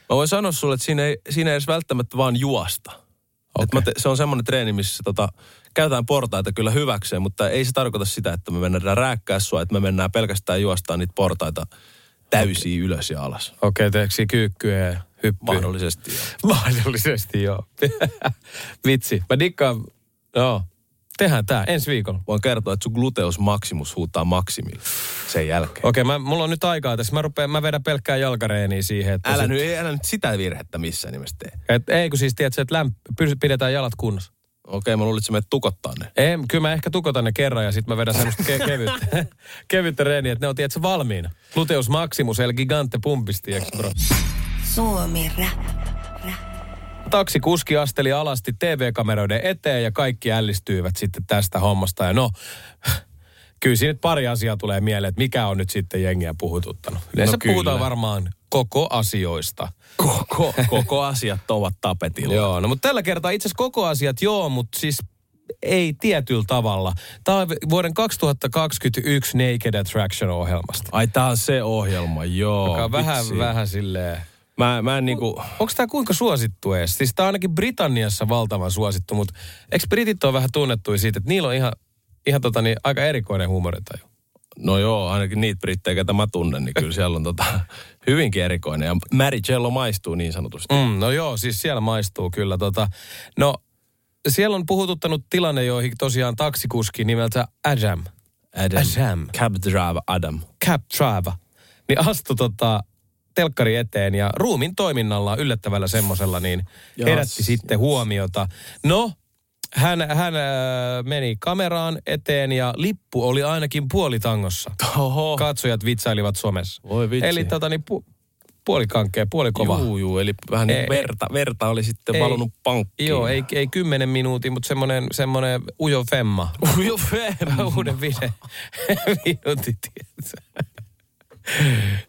Mä voin sanoa sulle, että siinä ei, siinä ei edes välttämättä vaan juosta. Okay. Et mä te, se on semmoinen treeni, missä tota, käytetään portaita kyllä hyväkseen, mutta ei se tarkoita sitä, että me mennään rääkkää sua, että me mennään pelkästään juostaan niitä portaita täysiä okay. ylös ja alas. Okei, okay, teeksi kyykkyä ja hyppyä? Mahdollisesti joo. Mahdollisesti, joo. Vitsi. Mä dikkaan, joo. Tehdään tää ensi viikolla. Voin kertoa, että sun gluteus maximus huutaa maksimilla sen jälkeen. Okei, mä, mulla on nyt aikaa tässä. Mä, rupean, mä vedän pelkkää jalkareeniä siihen. Että Älä sit, nyt, älä nyt sitä virhettä missään nimessä tee. Et, ei kun siis tiedät, että lämp, pidetään jalat kunnossa. Okei, mä luulin, että sä menet tukottaa ne. Ei, kyllä mä ehkä tukotan ne kerran ja sitten mä vedän semmoista ke- kevyttä, kevyttä reeniä, että ne on tiedätkö valmiina. Gluteus maximus el gigante pumpisti, bro? Suomi rap. Taksikuski asteli alasti TV-kameroiden eteen ja kaikki ällistyivät sitten tästä hommasta. Ja no, kyllä siinä nyt pari asiaa tulee mieleen, että mikä on nyt sitten jengiä puhututtanut. Yleensä kyllä. puhutaan varmaan koko asioista. Koko, koko asiat ovat tapetilla. Joo, no mutta tällä kertaa itse asiassa koko asiat joo, mutta siis ei tietyllä tavalla. Tämä on vuoden 2021 Naked Attraction-ohjelmasta. Ai tää on se ohjelma, joo. Joka on vähän, vähän silleen... Mä, mä en niinku... Onko tämä kuinka suosittu edes? Siis tämä on ainakin Britanniassa valtavan suosittu, mutta eikö britit ole vähän tunnettuja siitä, että niillä on ihan, ihan tota niin, aika erikoinen huumorintaju? No joo, ainakin niitä brittejä, ketä mä tunnen, niin kyllä siellä on tota, hyvinkin erikoinen. Ja Mary Jello maistuu niin sanotusti. Mm, no joo, siis siellä maistuu kyllä. Tota. No, siellä on puhututtanut tilanne, joihin tosiaan taksikuski nimeltä Adam, Adam. Adam. Cab driver Adam. Cap Trava, niin astui tota telkkari eteen ja ruumin toiminnalla yllättävällä semmosella, niin herätti sitten huomiota. No, hän, hän äh, meni kameraan eteen ja lippu oli ainakin puolitangossa. Oho. Katsojat vitsailivat somessa. Voi vitsi. Eli tota, niin, pu, puolikankkeen, puolikova. Juu, juu, eli vähän niin Ei, verta, verta oli sitten ei. valunut pankkiin. Joo, ei, ei kymmenen minuutin, mutta semmoinen, semmoinen ujo femma. Ujo femma. Uuden vide. minuutin, tiedätkö?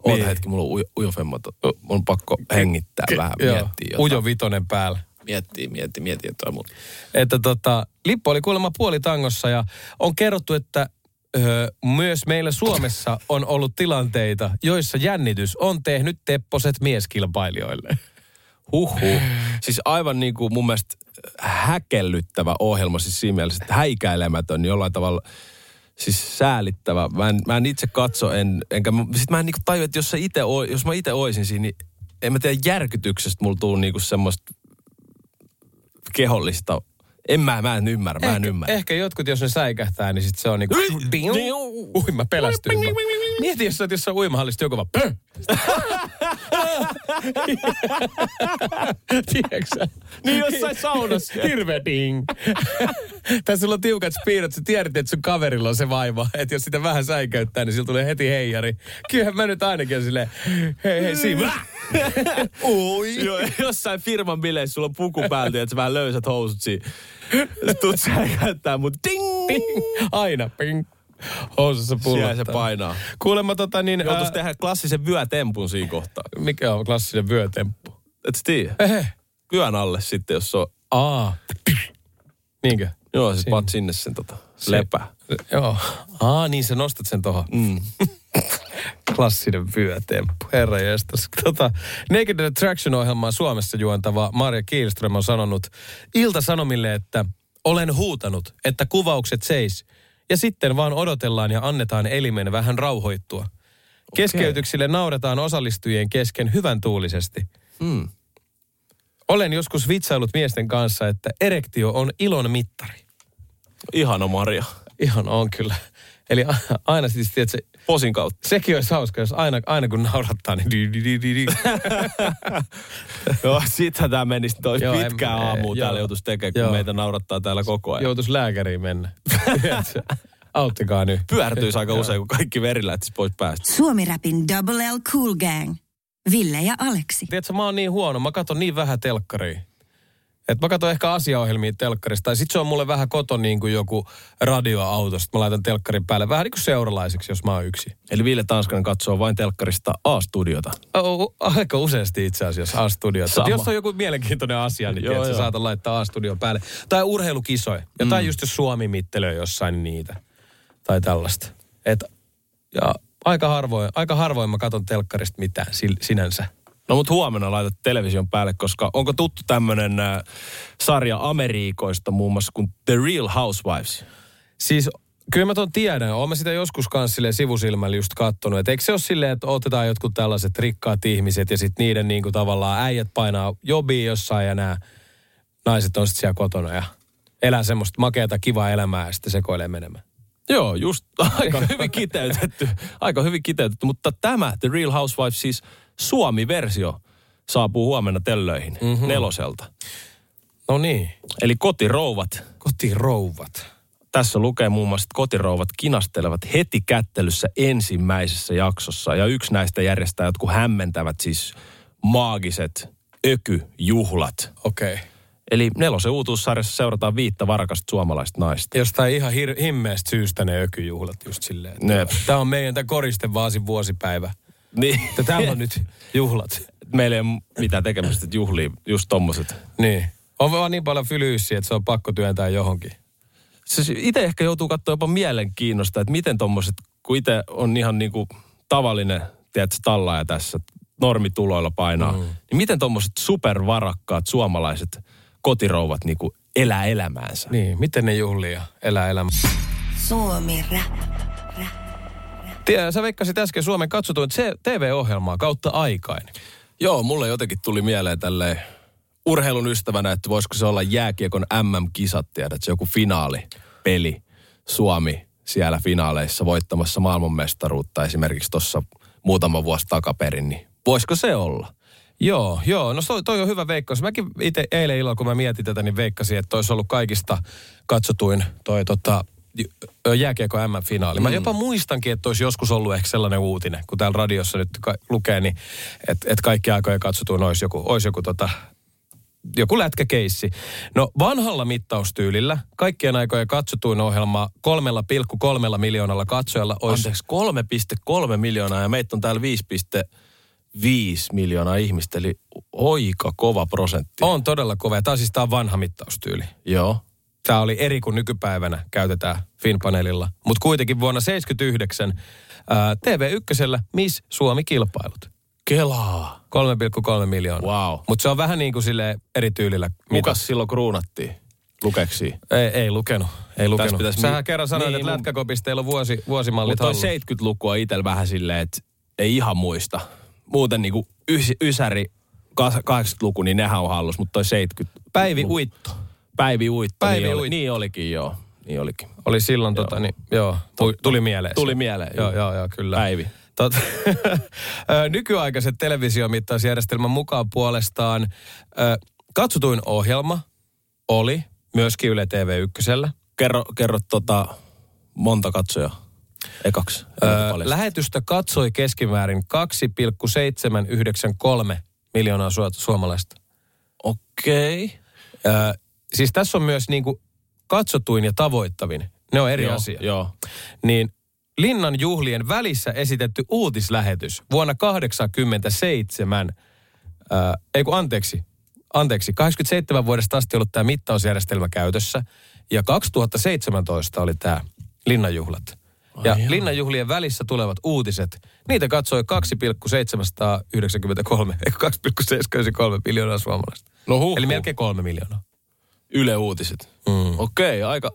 Oota Niin. hetki, mulla on ujo, ujo femma. to- Mun on pakko hengittää vähän, Joo, miettiä jotain. Ujo vitonen päällä. Miettii, miettii, miettii jotain muuta. Että tota, Lippo oli kuulemma puolitangossa ja on kerrottu, että öö, myös meillä Suomessa on ollut tilanteita, joissa jännitys on tehnyt tepposet mieskilpailijoille. Huhhuh. Siis aivan niin kuin mun mielestä häkellyttävä ohjelma, siis siinä mielessä, että häikäilemätön jollain tavalla siis säälittävä. Mä en, mä en itse katso, en, enkä, sit mä en niinku tajua, että jos, ite, jos mä itse oisin siinä, niin en mä tiedä järkytyksestä mulla tuu niinku semmoista kehollista. En mä, mä en ymmärrä, mä en ehkä, ymmärrä. ehkä jotkut, jos ne säikähtää, niin sit se on niinku... Ui, mä pelästyin. Mieti, jos sä oot jossain uimahallista joku vaan... Tiedätkö? Niin jossain saunassa. Hirveä ding. Tai sulla on tiukat spiirot, sä tiedät, että sun kaverilla on se vaiva. Että jos sitä vähän säikäyttää, niin sillä tulee heti heijari. Kyllähän mä nyt ainakin silleen, hei hei Sima. Oi. Joo, jossain firman bileissä sulla on puku päältä, että sä vähän löysät housut siinä. Tuut sä käyttää, mut ding! Ping. Aina. Ping. Housussa pullottaa. Siellä se painaa. Kuulemma tota niin... Joutuis ää, tehdä klassisen vyötempun siinä kohtaa. mikä on klassinen vyötemppu? Et sä tiedä? Ehe. Vyön alle sitten, jos se on... Aa. Niinkö? Joo, sit Siinä. paat sinne sen tota, lepää. Joo. Aa, niin sä nostat sen tohon. Mm. Klassinen vyötemppu. Herra jestas. Tota, Naked Attraction-ohjelmaa Suomessa juontava Maria Kielström on sanonut Ilta-Sanomille, että olen huutanut, että kuvaukset seis. Ja sitten vaan odotellaan ja annetaan elimen vähän rauhoittua. Keskeytyksille nauretaan osallistujien kesken hyvän tuulisesti. Mm. Olen joskus vitsailut miesten kanssa, että erektio on ilon mittari. Ihana Maria. Ihan on kyllä. Eli aina siis, tiedätkö, Posin kautta. sekin olisi hauska, jos aina, aina kun naurattaa, niin di, di, di, di, di. Joo, sittenhän tää menisi toi Joo, en- pitkää aamua joo. täällä joutuisi tekemään, kun Joo. meitä naurattaa täällä koko ajan. Joutuisi lääkäriin mennä. Auttakaa nyt. Pyörtyisi aika usein, kun kaikki veri lähtisi pois päästä. Suomi-rapin Double L Cool Gang. Ville ja Aleksi. Tiedätkö, mä oon niin huono, mä katson niin vähän telkkaria. Et mä katson ehkä asiaohjelmia telkkarista. Tai sit se on mulle vähän koton niin kuin joku radioautosta. Mä laitan telkkarin päälle vähän niin kuin seuralaiseksi, jos mä oon yksi. Eli Ville Tanskanen katsoo vain telkkarista A-studiota. Oh, aika useasti itse asiassa A-studiossa. Sama. Jos on joku mielenkiintoinen asia, niin Joo, tiedät, sä joo. saatan laittaa A-studion päälle. Tai urheilukisoja. Jotain mm. just jos Suomi mittelöi jossain niitä. Tai tällaista. Et, ja aika harvoin, aika harvoin mä katon telkkarista mitään sinänsä. No mut huomenna laitat television päälle, koska onko tuttu tämmönen äh, sarja Amerikoista muun muassa kuin The Real Housewives? Siis kyllä mä ton tiedän. Oon mä sitä joskus kanssa silleen sivusilmällä just kattonut. Et eikö se ole silleen, että otetaan jotkut tällaiset rikkaat ihmiset ja sitten niiden niinku tavallaan äijät painaa jobiin jossain ja nämä naiset on sitten siellä kotona ja elää semmoista makeata kivaa elämää ja sitten sekoilee menemään. Joo, just aika hyvin kiteytetty. Aika hyvin kiteytetty, mutta tämä The Real Housewives siis Suomi-versio saapuu huomenna tellöihin mm-hmm. neloselta. No niin, Eli kotirouvat. kotirouvat. Tässä lukee muun muassa, että kotirouvat kinastelevat heti kättelyssä ensimmäisessä jaksossa. Ja yksi näistä järjestää jotkut hämmentävät siis maagiset ökyjuhlat. Okei. Okay. Eli nelosen uutuussarjassa seurataan viittä varakasta suomalaista naista. Jostain ihan hir- himmeestä syystä ne ökyjuhlat just silleen. Tämä on meidän tämä koristevaasin vuosipäivä. Niin, Että täällä on nyt juhlat. Meillä ei ole mitään tekemistä, että juhlii just tommoset. Niin. On vaan niin paljon fylyyssiä, että se on pakko työntää johonkin. Se itse ehkä joutuu katsoa jopa mielenkiinnosta, että miten tommoset, kun itse on ihan niinku tavallinen, tiedätkö, tallaaja tässä, normituloilla painaa, mm. niin miten tommoset supervarakkaat suomalaiset kotirouvat niinku elää elämäänsä? Niin, miten ne juhlii ja elää elämää? Suomi Rap. Tiedä, sä veikkasit äsken Suomen katsotuin TV-ohjelmaa kautta aikainen. Joo, mulle jotenkin tuli mieleen tälleen urheilun ystävänä, että voisiko se olla jääkiekon MM-kisat, tiedät, se joku finaalipeli. Suomi siellä finaaleissa voittamassa maailmanmestaruutta esimerkiksi tuossa muutama vuosi takaperin, niin voisiko se olla? Joo, joo. No toi, toi on hyvä veikkaus. Mäkin itse eilen illalla, kun mä mietin tätä, niin veikkasin, että olisi ollut kaikista katsotuin toi tota, jääkiekko M-finaali. Mä jopa muistankin, että olisi joskus ollut ehkä sellainen uutinen, kun täällä radiossa nyt ka- lukee, niin että et kaikki aikojen katsotuin olisi joku, olisi joku tota, joku lätkäkeissi. No vanhalla mittaustyylillä kaikkien aikojen katsotuin ohjelma 3,3 miljoonalla katsojalla olisi... Anteeksi, 3,3 miljoonaa ja meitä on täällä 5,5 miljoonaa ihmistä, eli oika kova prosentti. On todella kova. Tämä on siis tämä vanha mittaustyyli. Joo. Tämä oli eri kuin nykypäivänä käytetään Finpanelilla. Mutta kuitenkin vuonna 79 ää, TV1 Miss Suomi-kilpailut. Kelaa. 3,3 miljoonaa. Wow. Mutta se on vähän niin kuin sille eri tyylillä. Kukas silloin kruunattiin? Lukeksi. Ei, ei lukenut. Ei lukenut. pitäisi Sähän mi- kerran sanoit, niin, että mun- lätkäkopista teillä on vuosi, vuosimallit Mutta toi hallussa. 70-lukua itsellä vähän silleen, että ei ihan muista. Muuten niinku ys, Ysäri 80-luku, niin nehän on hallus, mutta toi 70. Päivi Uitto. Päivi Uitto. Päivi niin, oli, niin olikin, joo. Niin olikin. Oli silloin, joo. tota, niin, joo, tuli, tuli mieleen. Tuli mieleen, Joo, joo. joo, kyllä. Päivi. Tot, nykyaikaiset televisiomittausjärjestelmän mukaan puolestaan ö, katsotuin ohjelma oli myöskin Yle TV1. Kerro, kerro tota, monta katsojaa ekaksi. Öö, lähetystä katsoi keskimäärin 2,793 miljoonaa su- suomalaista. Okei. Okay. Ö, siis tässä on myös niin kuin katsotuin ja tavoittavin. Ne on eri Joo, asia. Joo. Niin Linnan juhlien välissä esitetty uutislähetys vuonna 87, ää, ei kun anteeksi, anteeksi, 87 vuodesta asti ollut tämä mittausjärjestelmä käytössä ja 2017 oli tämä Linnanjuhlat. Ja Ai joo. Linnanjuhlien välissä tulevat uutiset, niitä katsoi 2,793, eikö 2,793 miljoonaa suomalaista. No huh, Eli melkein kolme miljoonaa. Yle Uutiset. Mm. Okei, okay, aika,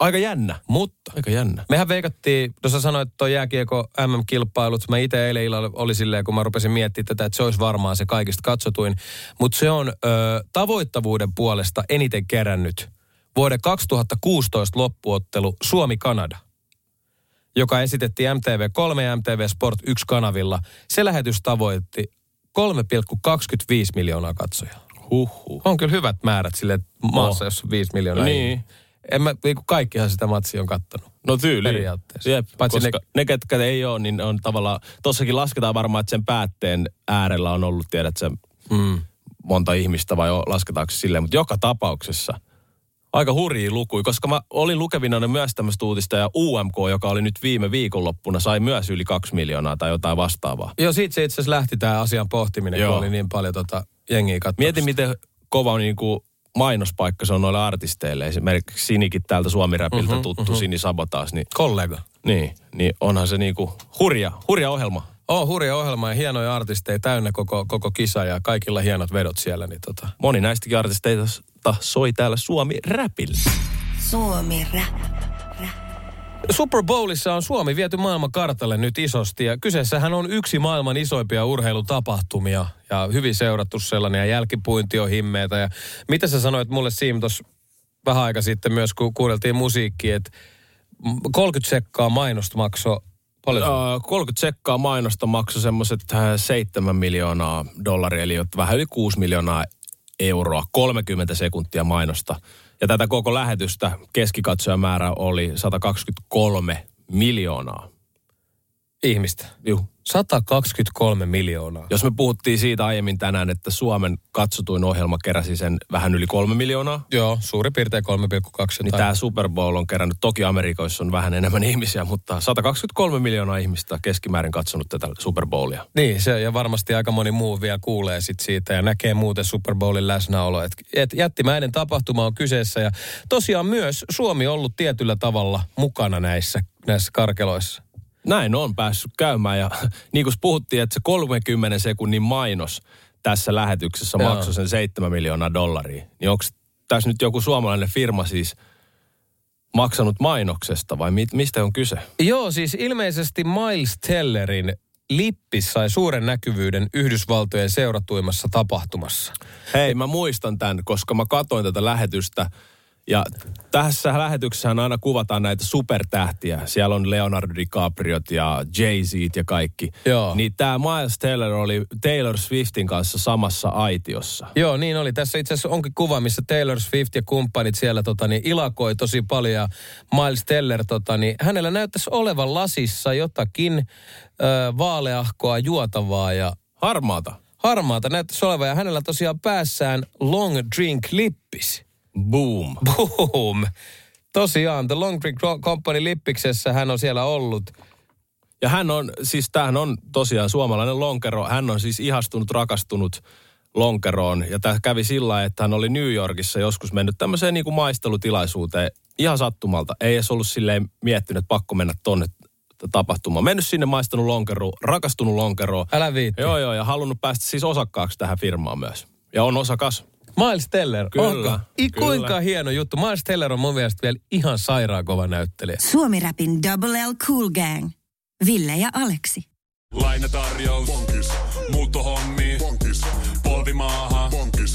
aika jännä. Mutta Aika jännä. Mehän veikattiin, sä sanoit, että tuo jääkiekko MM-kilpailut, mä itse eilen illalla oli silleen, kun mä rupesin miettimään tätä, että se olisi varmaan se kaikista katsotuin. Mutta se on ö, tavoittavuuden puolesta eniten kerännyt vuoden 2016 loppuottelu Suomi-Kanada, joka esitettiin MTV3 ja MTV Sport 1 kanavilla. Se lähetys tavoitti 3,25 miljoonaa katsojaa. Huhhuh. On kyllä hyvät määrät sille maassa, Oh. jossa on 5 miljoonaa. Niin. En mä, niin kuin kaikkihan sitä matsia on kattonut. No tyyli. Periaatteessa. Jep, Paitsi koska ne... ne, ketkä ei ole, niin on tavallaan, tossakin lasketaan varmaan, että sen päätteen äärellä on ollut, tiedät sä, Mm. monta ihmistä vai lasketaanko se silleen, mutta joka tapauksessa aika hurjia lukuja, koska mä olin lukevina myös tämmöistä uutista ja UMK, joka oli nyt viime viikonloppuna, sai myös yli kaksi miljoonaa tai jotain vastaavaa. Joo, siitä se itse asiassa lähti tämä asian pohtiminen, Joo. kun oli niin paljon tota jengiä katsomassa. Mieti, miten kova niin kuin mainospaikka se on noille artisteille. Esimerkiksi Sinikin täältä Suomi-räpiltä Mhm, tuttu mhm. Sini Sabotaas, niin, Kollega. niin, niin onhan se niin kuin hurja, hurja ohjelma. Oh, hurja ohjelma ja hienoja artisteja täynnä koko, koko kisa ja kaikilla hienot vedot siellä. Niin tota. Moni näistäkin artisteista soi täällä Suomi-räpillä. Suomi rap. Super Bowlissa on Suomi viety maailman kartalle nyt isosti ja kyseessähän on yksi maailman isoimpia urheilutapahtumia ja hyvin seurattu sellainen ja jälkipuinti on himmeetä. Ja mitä sä sanoit mulle Siim tuossa vähän aika sitten myös, kun kuunneltiin musiikkia, että 30 sekkaa mainosta maksoi paljon. Äh, 30 sekkaa mainosta maksoi semmoiset 7 miljoonaa dollaria, eli vähän yli 6 miljoonaa euroa, 30 sekuntia mainosta. Ja tätä koko lähetystä keskikatsojamäärä oli 123 miljoonaa. Ihmistä. Juh. 123 miljoonaa. Jos me puhuttiin siitä aiemmin tänään, että Suomen katsotuin ohjelma keräsi sen vähän yli kolme miljoonaa, Joo, suurin piirtein 3,2 niin tämä Super Bowl on kerännyt, toki Amerikoissa on vähän enemmän ihmisiä, mutta 123 miljoonaa ihmistä keskimäärin katsonut tätä Super Bowlia. Niin, se ja varmasti aika moni muu vielä kuulee sit siitä ja näkee muuten Super Bowlin läsnäolo. Et, et jättimäinen tapahtuma on kyseessä ja tosiaan myös Suomi on ollut tietyllä tavalla mukana näissä, näissä karkeloissa. Näin on päässyt käymään ja niin kuin puhuttiin, että se 30 sekunnin mainos tässä lähetyksessä Joo. maksoi sen 7 miljoonaa dollaria. Niin onko tässä nyt joku suomalainen firma siis maksanut mainoksesta vai mistä on kyse? Joo, siis ilmeisesti Miles Tellerin lippis sai suuren näkyvyyden Yhdysvaltojen seuratuimmassa tapahtumassa. Hei, mä muistan tämän, koska mä katoin tätä lähetystä Ja tässä lähetyksessähän aina kuvataan näitä supertähtiä. Siellä on Leonardo DiCapriot ja jay z ja kaikki. Joo. Niin tämä Miles Taylor oli Taylor Swiftin kanssa samassa aitiossa. Joo, niin oli. Tässä itse asiassa onkin kuva, missä Taylor Swift ja kumppanit siellä tota, niin, ilakoi tosi paljon. Ja Miles Teller, tota, niin, hänellä näyttäisi olevan lasissa jotakin ö, vaaleahkoa juotavaa ja Harmaata. harmaata näyttäisi olevan. Ja hänellä tosiaan päässään long drink lippis. Boom. Boom! Tosiaan, The Long Drink Company Lippiksessä hän on siellä ollut. Ja hän on, siis tämähän on tosiaan suomalainen lonkero. Hän on siis ihastunut, rakastunut lonkeroon. Ja tämä kävi sillä että hän oli New Yorkissa joskus mennyt tämmöiseen niin kuin maistelutilaisuuteen ihan sattumalta. Ei edes ollut silleen miettinyt, että pakko mennä tonne tapahtumaan. Mennyt sinne, maistanut lonkeroa, rakastunut lonkeroa. Älä viitti. Joo, joo, ja halunnut päästä siis osakkaaksi tähän firmaan myös. Ja on osakas. Miles Teller. Kyllä, Onko? I, kyllä. kuinka hieno juttu. Miles Teller on mun mielestä vielä ihan sairaan kova näyttelijä. Suomi-räpin Double L Cool Gang. Ville ja Aleksi. Lainatarjous. Bonkis. Muuttohommi. Bonkis. Polvimaaha. Bonkis.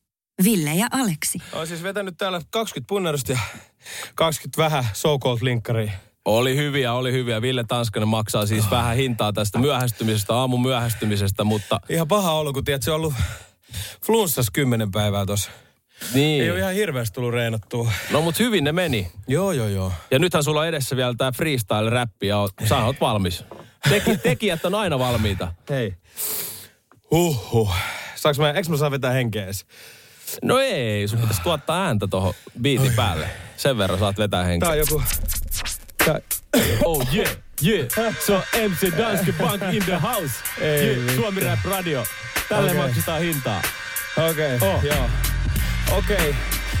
Ville ja Aleksi. Olen siis vetänyt täällä 20 punnerusta ja 20 vähän so-called linkkaria. Oli hyviä, oli hyviä. Ville Tanskanen maksaa siis vähän hintaa tästä myöhästymisestä, aamun myöhästymisestä, mutta Ihan paha olo, kun tiedät, se on ollut flunssas 10 päivää tossa. niin. Ei ole ihan hirveästi tullut reenattua. No mut hyvin ne meni. Joo, joo, joo. Ja nythän sulla on edessä vielä tää freestyle-räppi ja oot, sä oot valmis. Teki, tekijät on aina valmiita. Hei. Huhhuh. Saanko mä, eikö mä saa vetää henkeä edes? No ei, sun pitäisi tuottaa ääntä tohon biitin päälle. Sen verran saat vetää Tää henkeä. on joku... Tää... Oh yeah, yeah. So MC Danske Bank in the house. Ei yeah. Suomi Rap Radio. Tälle Okei. maksetaan hintaa. Okei, okay, Oh. joo. Okei, okay.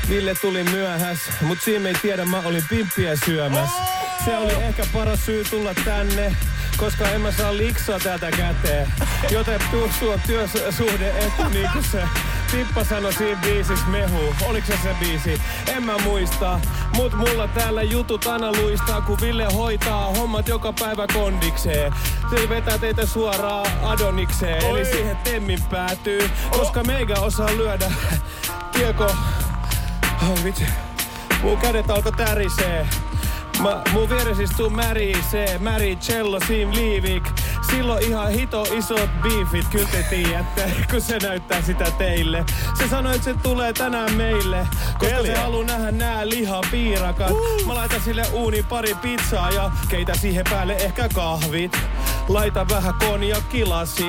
Ville tuli myöhäs, mut siinä ei tiedä, mä olin pimppiä syömässä. Se oli ehkä paras syy tulla tänne, koska en mä saa liksaa täältä käteen. Joten on työsuhde etu, niin kuin se Tippa sanoi siinä biisissä mehu. Oliko se se biisi? En mä muista. Mut mulla täällä jutut aina luistaa, kun Ville hoitaa hommat joka päivä kondikseen. Se vetää teitä suoraan adonikseen, eli siihen temmin päätyy. Koska meikä osaa lyödä kieko... Oh, vitsi. Mun kädet alkoi tärisee. Mä, mun vieressä istuu Mary C, Mary Cello, Sim Liivik. Silloin ihan hito isot beefit, kyllä te tiedätte, kun se näyttää sitä teille. Se sanoi, että se tulee tänään meille, koska se haluaa nähdä nää lihapiirakat. Mä laitan sille uuni pari pizzaa ja keitä siihen päälle ehkä kahvit. Laita vähän konjakkilasi.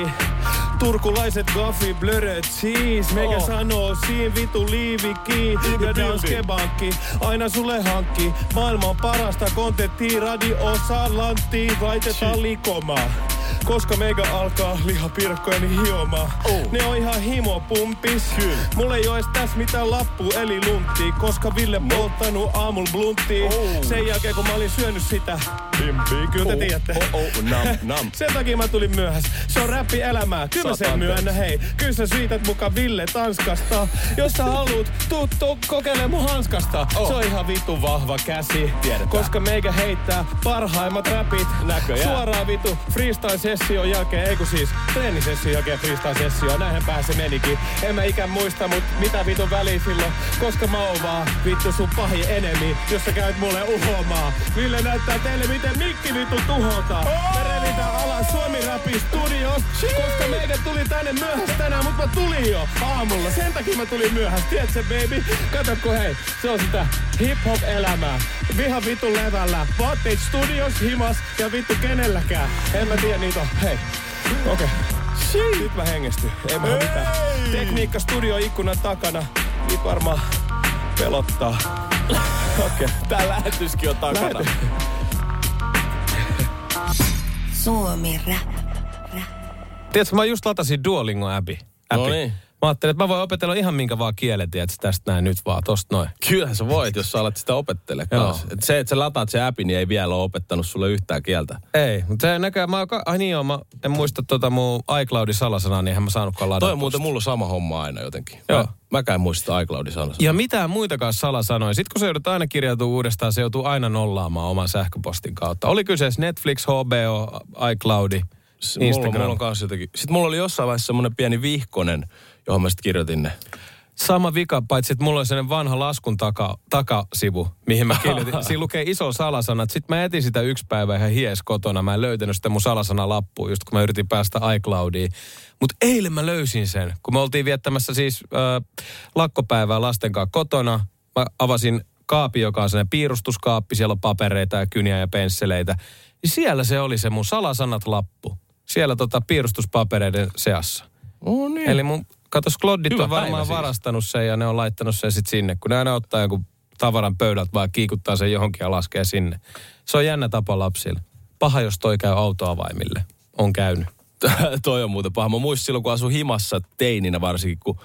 Turkulaiset gaffi blöröt siis Meikä Oh. sanoo siin vitu liiviki Ja Danske Bankki aina sulle hankki Maailman parasta kontenttia radio salantti Laitetaan likomaa koska meikä alkaa lihapirkkojeni hiomaa. Oh. Ne on ihan himopumpis. Kyllä. Mulla ei oo edes tässä mitään lappu eli luntti, koska Ville polttanut aamulla bluntti. Oh. Sen jälkeen kun mä olin syönyt sitä. Bimbi, kyllä te tiedätte. Oh, oh, nam, nam. Sen takia mä tulin myöhässä. Se on räppi elämää. Kyllä mä sen myönnä, hei. Kyllä sä syytät mukaan Ville Tanskasta. Jos sä haluut, tuu, tuu kokeile mun hanskasta. Oh. Se on ihan vitu vahva käsi. Tiedetään. Koska meikä heittää parhaimmat räpit. Näköjään. Suoraan vitu freestyle-session jälkeen, ei kun siis treenisession jälkeen freestyle-sessioon. Näinhän pääse menikin. En mä ikään muista, mut mitä vitun väliä silloin. Koska mä oon vaan vittu sun pahin enemi, jos sä käyt mulle uhomaa. Ville näyttää teille, miten mikki vittu tuhota. Me revitään Rapin studios, koska meidän tuli tänne myöhässä tänään, mut mä tulin jo aamulla. Sen takia mä tulin myöhässä, tiedätkö baby? Katsokko hei, se on sitä hip-hop-elämää. Viha vittu levällä, vaatteet studios, himas ja vittu kenelläkään. En mä tiedä niitä. Hei, okei. Okay. Nyt mä hengestyn, ei mä mitään. Tekniikka studio ikkunan takana. Nyt varmaan pelottaa. Okei, okay. tää lähetyskin on takana. Suomi Rap. Tiedätkö, mä just latasin Duolingo-appi. No niin. Mä ajattelin, että mä voin opetella ihan minkä vaan kielen, tiedätkö, tästä näin nyt vaan, tosta noin. Kyllähän sä voit, jos sä alat sitä opettele. Et se, että sä lataat se appi, niin ei vielä ole opettanut sulle yhtään kieltä. Ei, mutta se näköjään, mä, ai niin joo, mä en muista tota mun iCloudin salasanaa, niin eihän mä saanutkaan ladata. Toi on muuten mulla sama homma aina jotenkin. Joo. Mä, mäkään en muista iCloudin sanaa. Ja mitään muitakaan salasanoja. Sitten kun se joudut aina kirjautua uudestaan, se joutuu aina nollaamaan oman sähköpostin kautta. Oli kyseessä Netflix, HBO, iCloudi, S- Mulla, Instagram. mulla on kanssa jotenkin. Sitten mulla oli jossain vaiheessa semmoinen pieni vihkonen, johon mä sitten kirjoitin ne. Sama vika, paitsi että mulla on sellainen vanha laskun taka, takasivu, mihin mä kirjoitin. Siinä lukee iso salasana. Sitten mä etin sitä yksi päivä ihan hies kotona. Mä en löytänyt sitä mun salasana lappuun, just kun mä yritin päästä iCloudiin. Mutta eilen mä löysin sen, kun me oltiin viettämässä siis äh, lakkopäivää lasten kanssa kotona. Mä avasin kaapi, joka on sellainen piirustuskaappi. Siellä on papereita ja kyniä ja pensseleitä. Niin siellä se oli se mun salasanat lappu. Siellä tota piirustuspapereiden seassa. Oh niin. Eli mun, katos, kloddit Hyvä on varmaan siis. varastanut sen ja ne on laittanut sen sitten sinne. Kun ne aina ottaa jonkun tavaran pöydältä, vaan kiikuttaa sen johonkin ja laskee sinne. Se on jännä tapa lapsille. Paha, jos toi käy autoavaimille. On käynyt. toi on muuten paha. Mä muistin silloin, kun asuin himassa teininä varsinkin, kun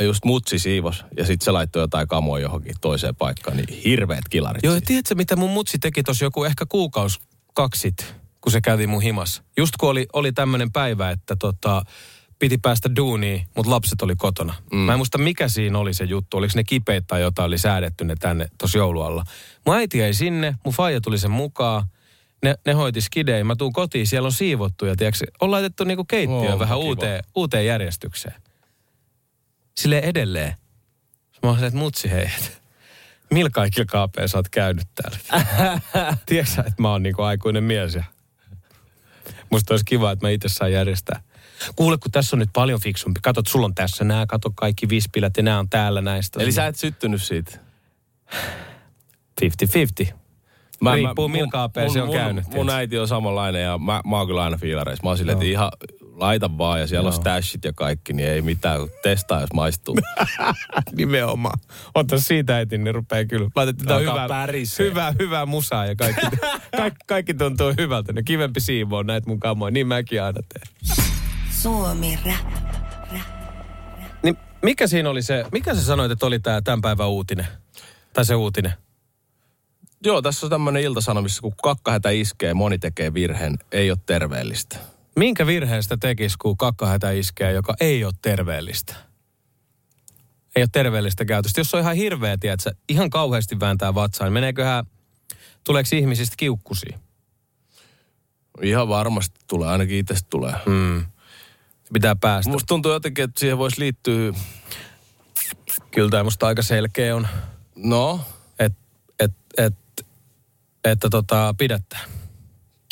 just mutsi siivos ja sitten se laittoi jotain kamoa johonkin toiseen paikkaan, niin hirveät kilarit. Joo, ja siis. tiedätkö mitä mun mutsi teki tuossa joku ehkä kuukaus kaksit, kun se kävi mun himassa. Just kun oli, oli tämmöinen päivä, että tota, piti päästä duuniin, mutta lapset oli kotona. Mm. Mä en muista mikä siinä oli se juttu. Oliko ne kipeät tai jotain oli säädetty ne tänne tuossa joulualla. Mun äiti ei sinne, mun faija tuli sen mukaan. Ne, ne hoiti skidei. Mä tuun kotiin, siellä on siivottu ja tiedätkö, on laitettu niinku keittiö Oh, vähän kiva. uuteen, uuteen järjestykseen. Silleen edelleen. Mä oon että mutsi hei, millä kaikilla kaapeilla sä oot käynyt täällä? Tiedätkö että mä oon niinku aikuinen mies ja musta olisi kiva, että mä itse saan järjestää. Kuule, kun tässä on nyt paljon fiksumpi. Katot, sulla on tässä nämä, kato kaikki vispilät ja nämä on täällä näistä. Eli sä et syttynyt siitä? 50-50. Mä, Riippuu millä kaapeilla se on mun, käynyt. Mun, tiedätkö? äiti on samanlainen ja mä, mä oon kyllä aina fiilareissa. Mä oon silleen, että ihan laita vaan ja siellä on Joo. stashit ja kaikki, niin ei mitään. Testaa, jos maistuu. Nimenomaan. Ota siitä äiti, niin rupeaa kyllä. Laitettiin Alkaa hyvää, pärisee. hyvää, hyvää musaa ja kaikki, kaikki, kaikki tuntuu hyvältä. No kivempi siivoa näitä mun kamoja. Niin mäkin aina teen. Suomi Rap. Niin mikä siinä oli se, mikä sä sanoit, että oli tää tämän päivän uutinen? Tai se uutinen? Joo, tässä on tämmöinen iltasanomissa, kun kakkahätä iskee, moni tekee virheen, ei ole terveellistä. Minkä virheestä tekisi, kun kakkahätä iskee, joka ei ole terveellistä? Ei ole terveellistä käytöstä. Jos on ihan hirveä, tiedätkö, ihan kauheasti vääntää vatsaa, niin meneeköhän, tuleeko ihmisistä kiukkusia? Ihan varmasti tulee, ainakin itsestä tulee. Mm. Pitää päästä. Musta tuntuu jotenkin, että siihen voisi liittyä, Kyllä tämä musta aika selkeä on, no, että et, et, että tota, pidättää.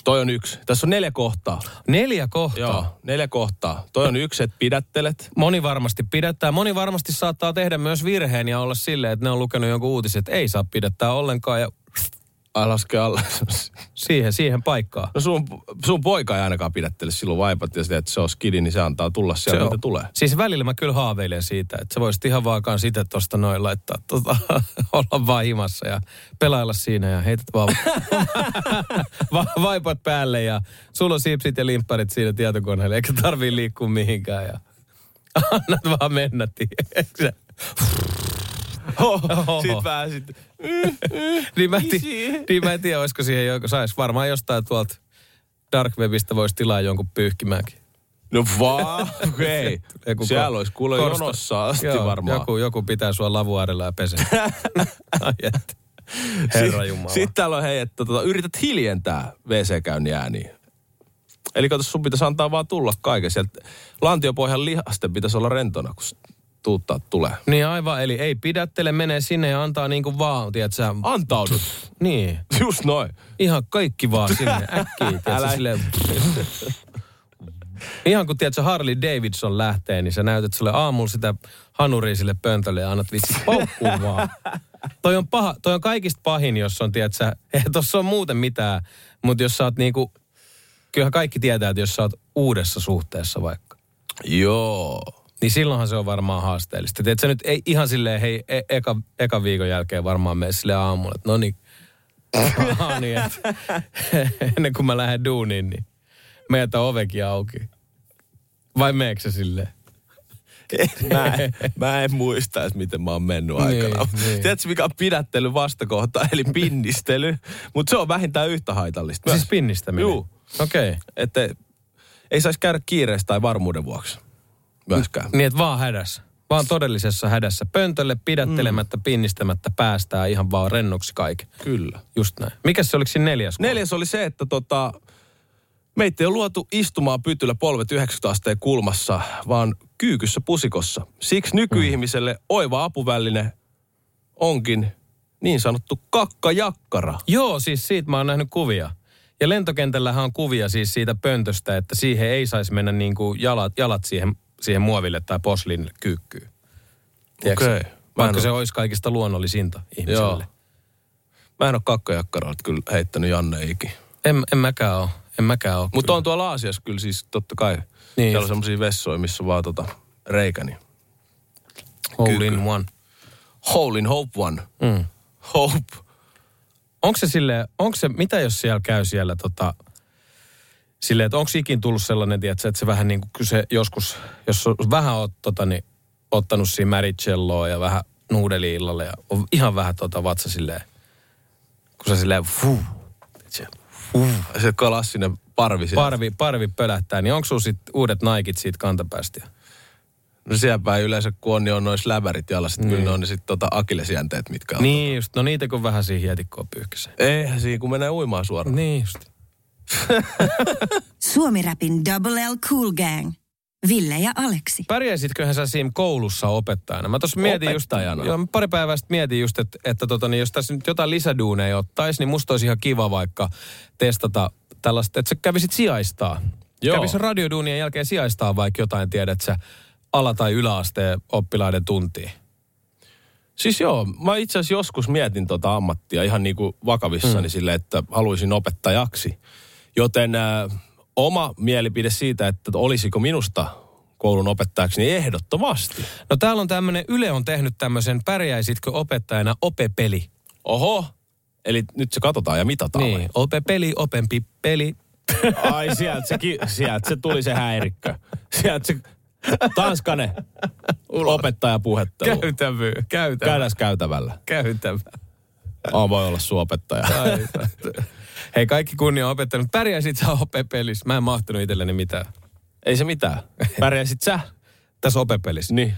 Toi on yksi. Tässä on neljä kohtaa. Neljä kohtaa. Joo, neljä kohtaa. Toi on yksi, että pidättelet. Moni varmasti pidättää. Moni varmasti saattaa tehdä myös virheen ja olla silleen, että ne on lukenut jonkun uutisen, että ei saa pidättää ollenkaan ja laske alle. siihen, siihen paikkaan. No sun, sun poika ei ainakaan pidättele silloin vaipat ja sitä, että se on skidi, niin se antaa tulla sieltä, Se mitä tulee. Siis välillä mä kyllä haaveilen siitä, että sä voisit ihan vaan kans itse tosta noin laittaa, tota, olla vaan himassa ja pelailla siinä ja heität vaan va- vaipat päälle ja sulla on sipsit ja limpparit siinä tietokoneella, eikä tarvii liikkua mihinkään ja annat vaan mennä, tiedätkö. Sitten vähän sit, niin, mä ti- niin mä en tiedä, olisiko siihen joku, sais varmaan jostain tuolta Dark Webistä voisi tilaa jonkun pyyhkimäänkin. no vaan, okei. Joku Siellä olisi kuule korsto- jonossa asti Joo, varmaan. Joku, joku pitää sua lavuaarella ja pesee. Herra Jumala. Sitten täällä on hei, että tota, yrität hiljentää WC-käynnin ääniä. Eli kato, sun pitäisi antaa vaan tulla kaiken. Sieltä lantiopohjan lihasten pitäisi olla rentona, kun tuuttaa tulee. Niin aivan, eli ei pidättele, menee sinne ja antaa niinku vaan, tiedätkö sä, Antaudut. Niin, Just noin. ihan kaikki vaan sinne äkkiä, tiedätkö, silleen, Ihan kun tiedätkö, Harley Davidson lähtee, niin sä näytät sulle aamulla sitä hanuria sille pöntölle ja annat vitsi paukkuun vaan. Toi on, paha, toi on kaikista pahin, jos on, tiedätkö, eihän tossa on muuten mitään, mutta jos sä oot niinku, kyllähän kaikki tietää, että jos sä oot uudessa suhteessa vaikka, Joo. Niin silloinhan se on varmaan haasteellista. Tiedät sä nyt ei ihan silleen, hei, e- eka, eka viikon jälkeen varmaan mene silleen aamulla, että no niin. Niin ennen kuin mä lähden duuniin, niin meitä ovekin auki. Vai meekö sä silleen? mä, en, mä en muista edes, miten mä oon mennyt Niin, aikana. niin. Tiedätkö, mikä on pidättely vastakohta, eli pinnistely? Mutta se on vähintään yhtä haitallista. Siis pinnistäminen? Juu. Okei. Okay. Että ei saisi käydä kiireessä tai varmuuden vuoksi myöskään. Niin, että vaan hädässä. Vaan todellisessa hädässä. Pöntölle pidättelemättä, pinnistämättä päästään ihan vaan rennoksi kaiken. Kyllä. Just näin. Mikäs se oliko siinä neljäs? kohta? Neljäs oli se, että tota, meitä ei ole luotu istumaan pytyllä polvet 90 asteen kulmassa, vaan kyykyssä pusikossa. Siksi nykyihmiselle oiva apuväline onkin niin sanottu kakkajakkara. Joo, siis siitä mä oon nähnyt kuvia. Ja lentokentällähän on kuvia siis siitä pöntöstä, että siihen ei saisi mennä niin kuin jalat, jalat siihen, siihen muoville tai posliinille kyykkyyn. Okei. En Vaikka se olisi kaikista luonnollisinta ihmiselle. Joo. Mä en ole kakkajakkaraa kyllä heittänyt Janne Iki. En, en mäkään ole. En mäkään ole. Mutta on tuolla Aasiassa kyllä siis totta kai. Niin Siellä on semmoisia vessoja, missä on vaan tota reikä. Niin. Hole in one. Hole in hope one. Mm. Hope. Onko se sille, onko se, mitä jos siellä käy siellä tota, silleen, että onko ikin tullut sellainen, tiedätkö, että se vähän niin kuin se joskus, jos on vähän oot, tota, niin, ottanut siinä märicelloa ja vähän nuudeli-illalle ja on ihan vähän tota vatsa silleen, kun se silleen, fuh, se Se klassinen parvi siellä. parvi, parvi pölähtää, niin onko sit uudet naikit siitä kantapäästä? No siellä päin yleensä kun on, niin on noin lävärit jalassa. Niin. Kyllä ne on ne sitten tota akillesjänteet, mitkä on. Niin just, no niitä kun vähän siihen hietikkoon pyyhkisee. Eihän siinä, kun menee uimaan suoraan. Niin just. Suomi-rapin Double L Cool Gang. Ville ja Aleksi. Pärjäisitköhän sä siinä koulussa opettajana? Mä tuossa mietin just, Opettajana? joo, mä pari päivää sitten mietin just, että, että tota, niin jos tässä nyt jotain lisäduuneja ottaisi, niin musta olisi ihan kiva vaikka testata tällaista, että sä kävisit sijaistaa. Joo. Kävisit radioduunien jälkeen sijaistaa vaikka jotain, tiedät sä, ala- tai yläasteen oppilaiden tuntiin. Siis joo, mä itse asiassa joskus mietin tota ammattia ihan niin kuin vakavissani mm. silleen, että haluaisin opettajaksi. Joten äh, oma mielipide siitä, että olisiko minusta koulun opettajaksi, niin ehdottomasti. No täällä on tämmöinen, Yle on tehnyt tämmöisen Pärjäisitkö opettajana opepeli. Oho, eli nyt se katsotaan ja mitataan. Niin, opepeli, opempi peli. Ai sieltä se, ki- sieltä se tuli se häirikkö. Sieltä se Tanskanen opettaja puhettelu. Käytävä, Käydään käytävällä. käytävä. Oh, voi olla sun opettaja. Ai, Hei, kaikki kunnia opettanut. Pärjäisit sä opepelissä? Mä en mahtunut itselleni mitään. Ei se mitään. Pärjäsit sä? Tässä opepelissä. Niin.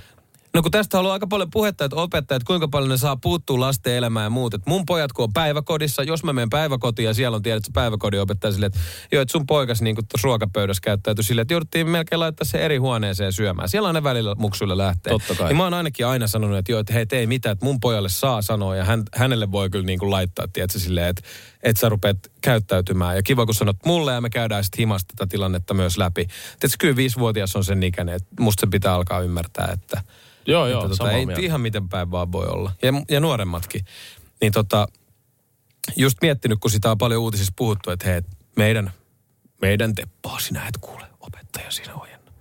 No kun tästä on ollut aika paljon puhetta, että opettajat, kuinka paljon ne saa puuttua lasten elämään ja muut. Et mun pojat, kun on päiväkodissa, jos mä menen päiväkotiin ja siellä on tiedät, että päiväkodin opettaja silleen, että joo, että sun poikas niin kuin ruokapöydässä käyttäytyi silleen, että jouduttiin melkein laittaa se eri huoneeseen syömään. Siellä on ne välillä muksuille lähtee. Totta kai. Niin mä oon ainakin aina sanonut, että joo, että hei, ei mitään, että mun pojalle saa sanoa ja hän, hänelle voi kyllä niin kuin laittaa, tiedätkö, silleen, että, että sä rupeat käyttäytymään. Ja kiva, kun sanot mulle ja me käydään sitten himasta tätä tilannetta myös läpi. Tiedätkö, kyllä viisivuotias on sen ikäinen, että musta se pitää alkaa ymmärtää, että Joo, joo, tota, ei mieltä. ihan miten päin vaan voi olla. Ja, ja nuoremmatkin. Niin tota, just miettinyt, kun sitä on paljon uutisissa puhuttu, että hei, meidän, meidän teppaa sinä et kuule opettaja siinä ojenna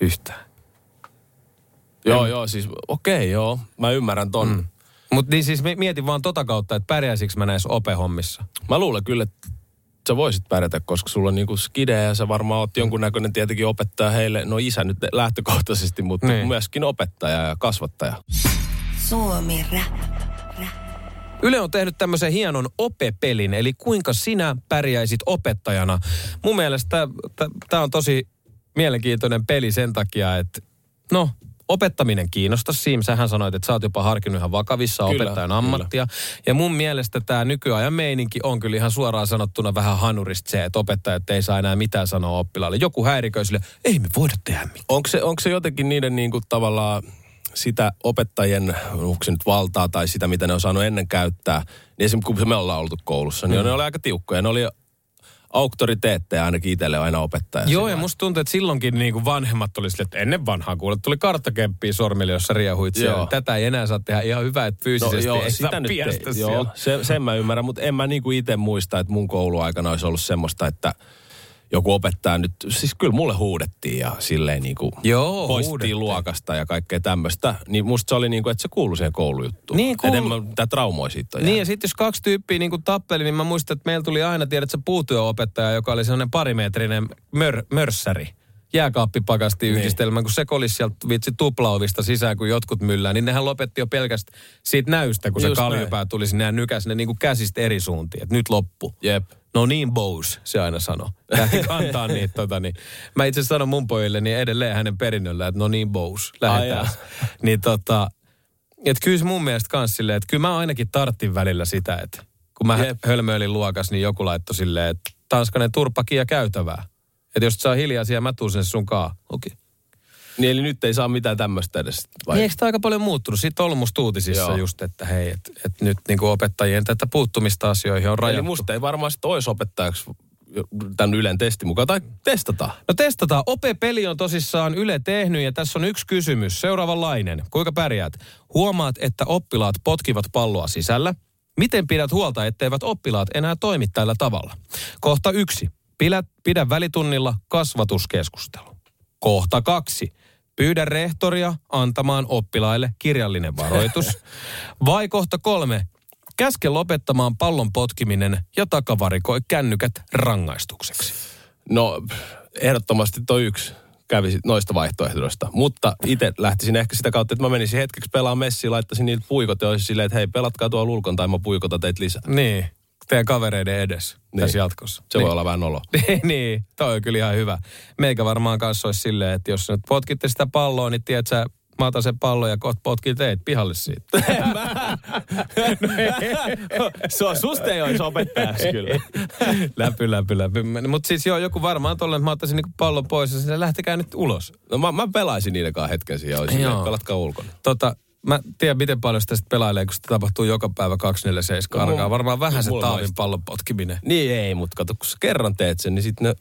yhtään. Joo, joo, siis okei, okay, joo. Mä ymmärrän ton. Mm. Mutta niin siis mi- mietin vaan tota kautta, että pärjäisikö mä näissä opehommissa. Mä luulen kyllä, että sä voisit pärjätä, koska sulla on niinku skide ja sä varmaan oot jonkunnäköinen tietenkin opettaja heille, no isä nyt lähtökohtaisesti, mutta Niin. niin. myöskin opettaja ja kasvattaja. Suomi Rap. Yle on tehnyt tämmöisen hienon opepelin, eli kuinka sinä pärjäisit opettajana. Mun mielestä tämä on tosi mielenkiintoinen peli sen takia, että no, opettaminen kiinnostaa. Siim, sähän sanoit, että sä oot jopa harkinnut ihan vakavissa Kyllä, opettajan kyllä. ammattia. Ja mun mielestä tämä nykyajan meininki on kyllä ihan suoraan sanottuna vähän hanurista se, että opettajat ei saa enää mitään sanoa oppilaalle. Joku häiriköi sille, ei me voida tehdä mitään. Onko se, onko se jotenkin niiden niinku tavallaan sitä opettajien, onko se nyt valtaa tai sitä, mitä ne on saanut ennen käyttää, niin esimerkiksi kun me ollaan oltu koulussa, niin mm. ne oli aika tiukkoja. Ne oli auktoriteetteja ainakin itselle aina opettaja. Joo, sillä ja musta tuntuu, että silloinkin niin kuin vanhemmat oli sille, että ennen vanhaa kuule, tuli karttakemppiä sormille, jossa riehuit siellä. Joo. Tätä ei enää saa tehdä ihan hyvä, että No, fyysisesti joo, ei saa sitä nyt ei, joo, se, sen mä ymmärrän, mutta en mä niinku itse muista, että mun kouluaikana olisi ollut semmoista, että joku opettaja nyt, siis kyllä mulle huudettiin ja silleen niin kuin Joo, poistettiin huudettiin. luokasta ja kaikkea tämmöistä. Niin musta se oli niin kuin, että se kuului siihen koulujuttuun. Niin, kuulu- Enemmän mitä traumoi siitä Niin ja sitten jos kaksi tyyppiä niin tappeli, niin mä muistan, että meillä tuli aina, tiedät se puutyöopettaja, joka oli sellainen parimetrinen mör, mörssäri jääkaappipakasti yhdistelmä, kun se kolisi sieltä vitsi tuplaovista sisään, kun jotkut myllää, niin nehän lopetti jo pelkästään siitä näystä, kun se Just kaljupää tuli sinne ja nykäsi ne niin kuin käsistä eri suuntiin, että nyt loppu. Jep. No niin, Bose, se aina sanoo. Lähti kantaa niitä, tota, niin. Mä itse sanon mun pojille niin edelleen hänen perinnöllä, että no niin, Bose, lähdetään. Ai niin tota, että kyllä se mun mielestä kans silleen, että kyllä mä ainakin tarttin välillä sitä, että kun mä Jep. hölmöilin luokas, niin joku laittoi silleen, että tanskanen turppakin ja käytävää. Että jos et saa hiljaa siellä, mä tuun sen sun kaa. Okei. Okay. Niin eli nyt ei saa mitään tämmöistä edes. Vai? Niin eikö tämä aika paljon muuttunut? Siitä on ollut musta uutisissa Joo. just, että hei, että et nyt niinku opettajien tätä puuttumista asioihin on rajattu. Eli musta ei varmaan sit olisi opettajaksi tämän Ylen testin mukaan. Tai testataan. No testataan. Ope-peli on tosissaan Yle tehnyt ja tässä on yksi kysymys. Seuraavanlainen. Kuinka pärjäät? Huomaat, että oppilaat potkivat palloa sisällä. Miten pidät huolta, etteivät oppilaat enää toimi tällä tavalla? Kohta yksi. Pidä, pidä välitunnilla kasvatuskeskustelu. Kohta kaksi. Pyydä rehtoria antamaan oppilaille kirjallinen varoitus. Vai kohta kolme. Käske lopettamaan pallon potkiminen ja takavarikoi kännykät rangaistukseksi. No, ehdottomasti toi yksi kävisi noista vaihtoehdoista. Mutta itse lähtisin ehkä sitä kautta, että mä menisin hetkeksi pelaamaan messiin, laittaisin niitä puikot ja olisin silleen, että hei, pelatkaa tuolla ulkon tai mä puikotan teitä lisää. Niin, teidän kavereiden edes niin. tässä jatkossa. Se niin. voi olla vähän olo. niin, toi on kyllä ihan hyvä. Meikä varmaan kanssa olisi silleen, että jos nyt potkitte sitä palloa, niin tiedät sä, mä otan sen pallon ja kohta potkin teet pihalle siitä. se on, susta ei olisi opettajaksi kyllä. läpy, läpy, läpy. Mutta siis joo, joku varmaan tolle, että mä ottaisin niinku pallon pois ja se lähtekää nyt ulos. No mä, mä pelaisin niiden kanssa hetken siihen olisin, pelatkaa ulkona. Tota, mä tiedän, miten paljon sitä sitten pelailee, kun sitä tapahtuu joka päivä 247 No, arkaa. mulla- Varmaan vähän se taavin pallon potkiminen. Niin ei, mutta kato, kun sä kerran teet sen, niin sitten ne...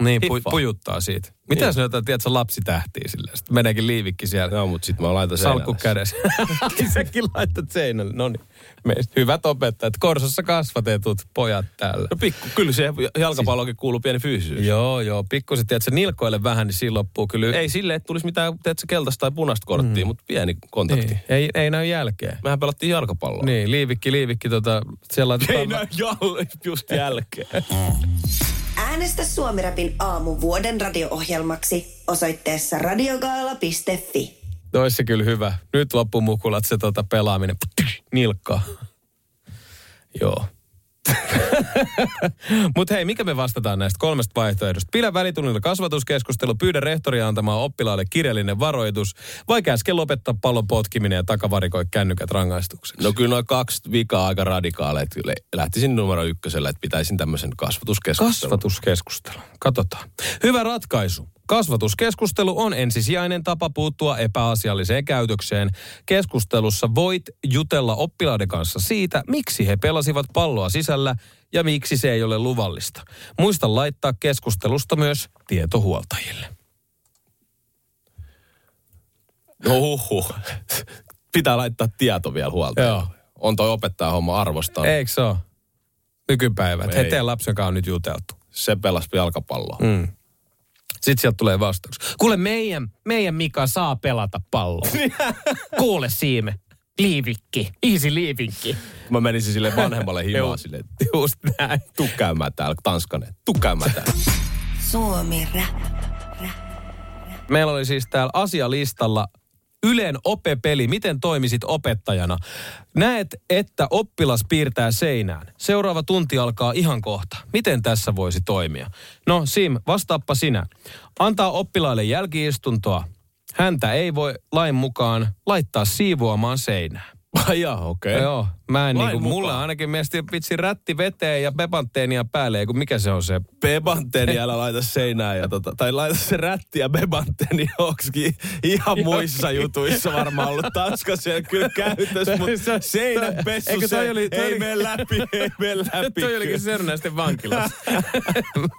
Niin, pu, pujuttaa siitä. Mitä Niin. jos ne jotain, tiedätkö, lapsitähtiä silleen? Sitten meneekin liivikki siellä. No, mutta sitten mä laitan sen Salkku kädessä. Säkin laitat seinälle. No niin. Meistä hyvät opettajat. Korsossa kasvatetut pojat täällä. No pikku, kyllä se jalkapallokin kuuluu pieni fyysisyys. Joo, joo. Pikkusen, tiedätkö, nilkoille vähän, niin siinä loppuu kyllä. Ei silleen, että tulisi mitään, teet se keltaista tai punaista korttia, mm. mutta pieni kontakti. niin. ei, ei näy jälkeen. Mehän pelattiin jalkapalloa. Niin, liivikki, liivikki, tota, siellä laitetaan... Ei näy jal- just jälkeen. Äänestä Suomirapin aamu vuoden radio-ohjelmaksi osoitteessa radiogaala.fi. Toissa kyllä hyvä. Nyt loppumukulat se tota pelaaminen. Nilkkaa. Joo. Mutta hei, mikä me vastataan näistä kolmesta vaihtoehdosta? Pidä välitunnilla kasvatuskeskustelu, pyydä rehtoria antamaan oppilaalle kirjallinen varoitus, vai käske lopettaa pallon potkiminen ja takavarikoi kännykät rangaistukseksi? No kyllä noin kaksi vikaa aika radikaaleja. Kyllä Lähtisin numero ykkösellä, että pitäisin tämmöisen kasvatuskeskustelun. Kasvatuskeskustelu. Katsotaan. Hyvä ratkaisu. Kasvatuskeskustelu on ensisijainen tapa puuttua epäasialliseen käytökseen. Keskustelussa voit jutella oppilaiden kanssa siitä, miksi he pelasivat palloa sisällä ja miksi se ei ole luvallista. Muista laittaa keskustelusta myös tietohuoltajille. No huhhuh. Pitää laittaa tieto vielä huolta. Joo. On toi opettaja homma arvostaa. Eikö se ole? Nykypäivä. Että Ei. he teidän lapsen kanssa on nyt juteltu. Se pelasi jalkapalloa. Mm. Sitten sieltä tulee vastaus. Kuule, meidän, meidän Mika saa pelata palloa. Kuule Siime. Liivikki. Easy liivikki. Mä menisin sille vanhemmalle himaan että Just näin. tuu käymään täällä, Tanskanen. Tuu käymään täällä. Suomi Rap. Meillä oli siis täällä asialistalla Ylen opepeli. Miten toimisit opettajana? Näet, että oppilas piirtää seinään. Seuraava tunti alkaa ihan kohta. Miten tässä voisi toimia? No Sim, vastaappa sinä. Antaa oppilaille jälkiistuntoa. Häntä ei voi lain mukaan laittaa siivoamaan seinää. Ai jaa, okei. Okay. Joo, mä en Lain niinku, mukaan. mulle ainakin mielestäni vitsi rätti veteen ja pepantteenia päälle, kun mikä se on se? Bebanteeni älä laita seinään ja tota, tai laita se rätti ja bebanteeni onksikin ihan muissa jutuissa varmaan ollut Tanskassa siellä kyllä käytössä, mutta seinänpessu Eikö toi se oli- ei oli- mene läpi, ei mene läpi. Toi olikin. Sörnäisten vankilassa.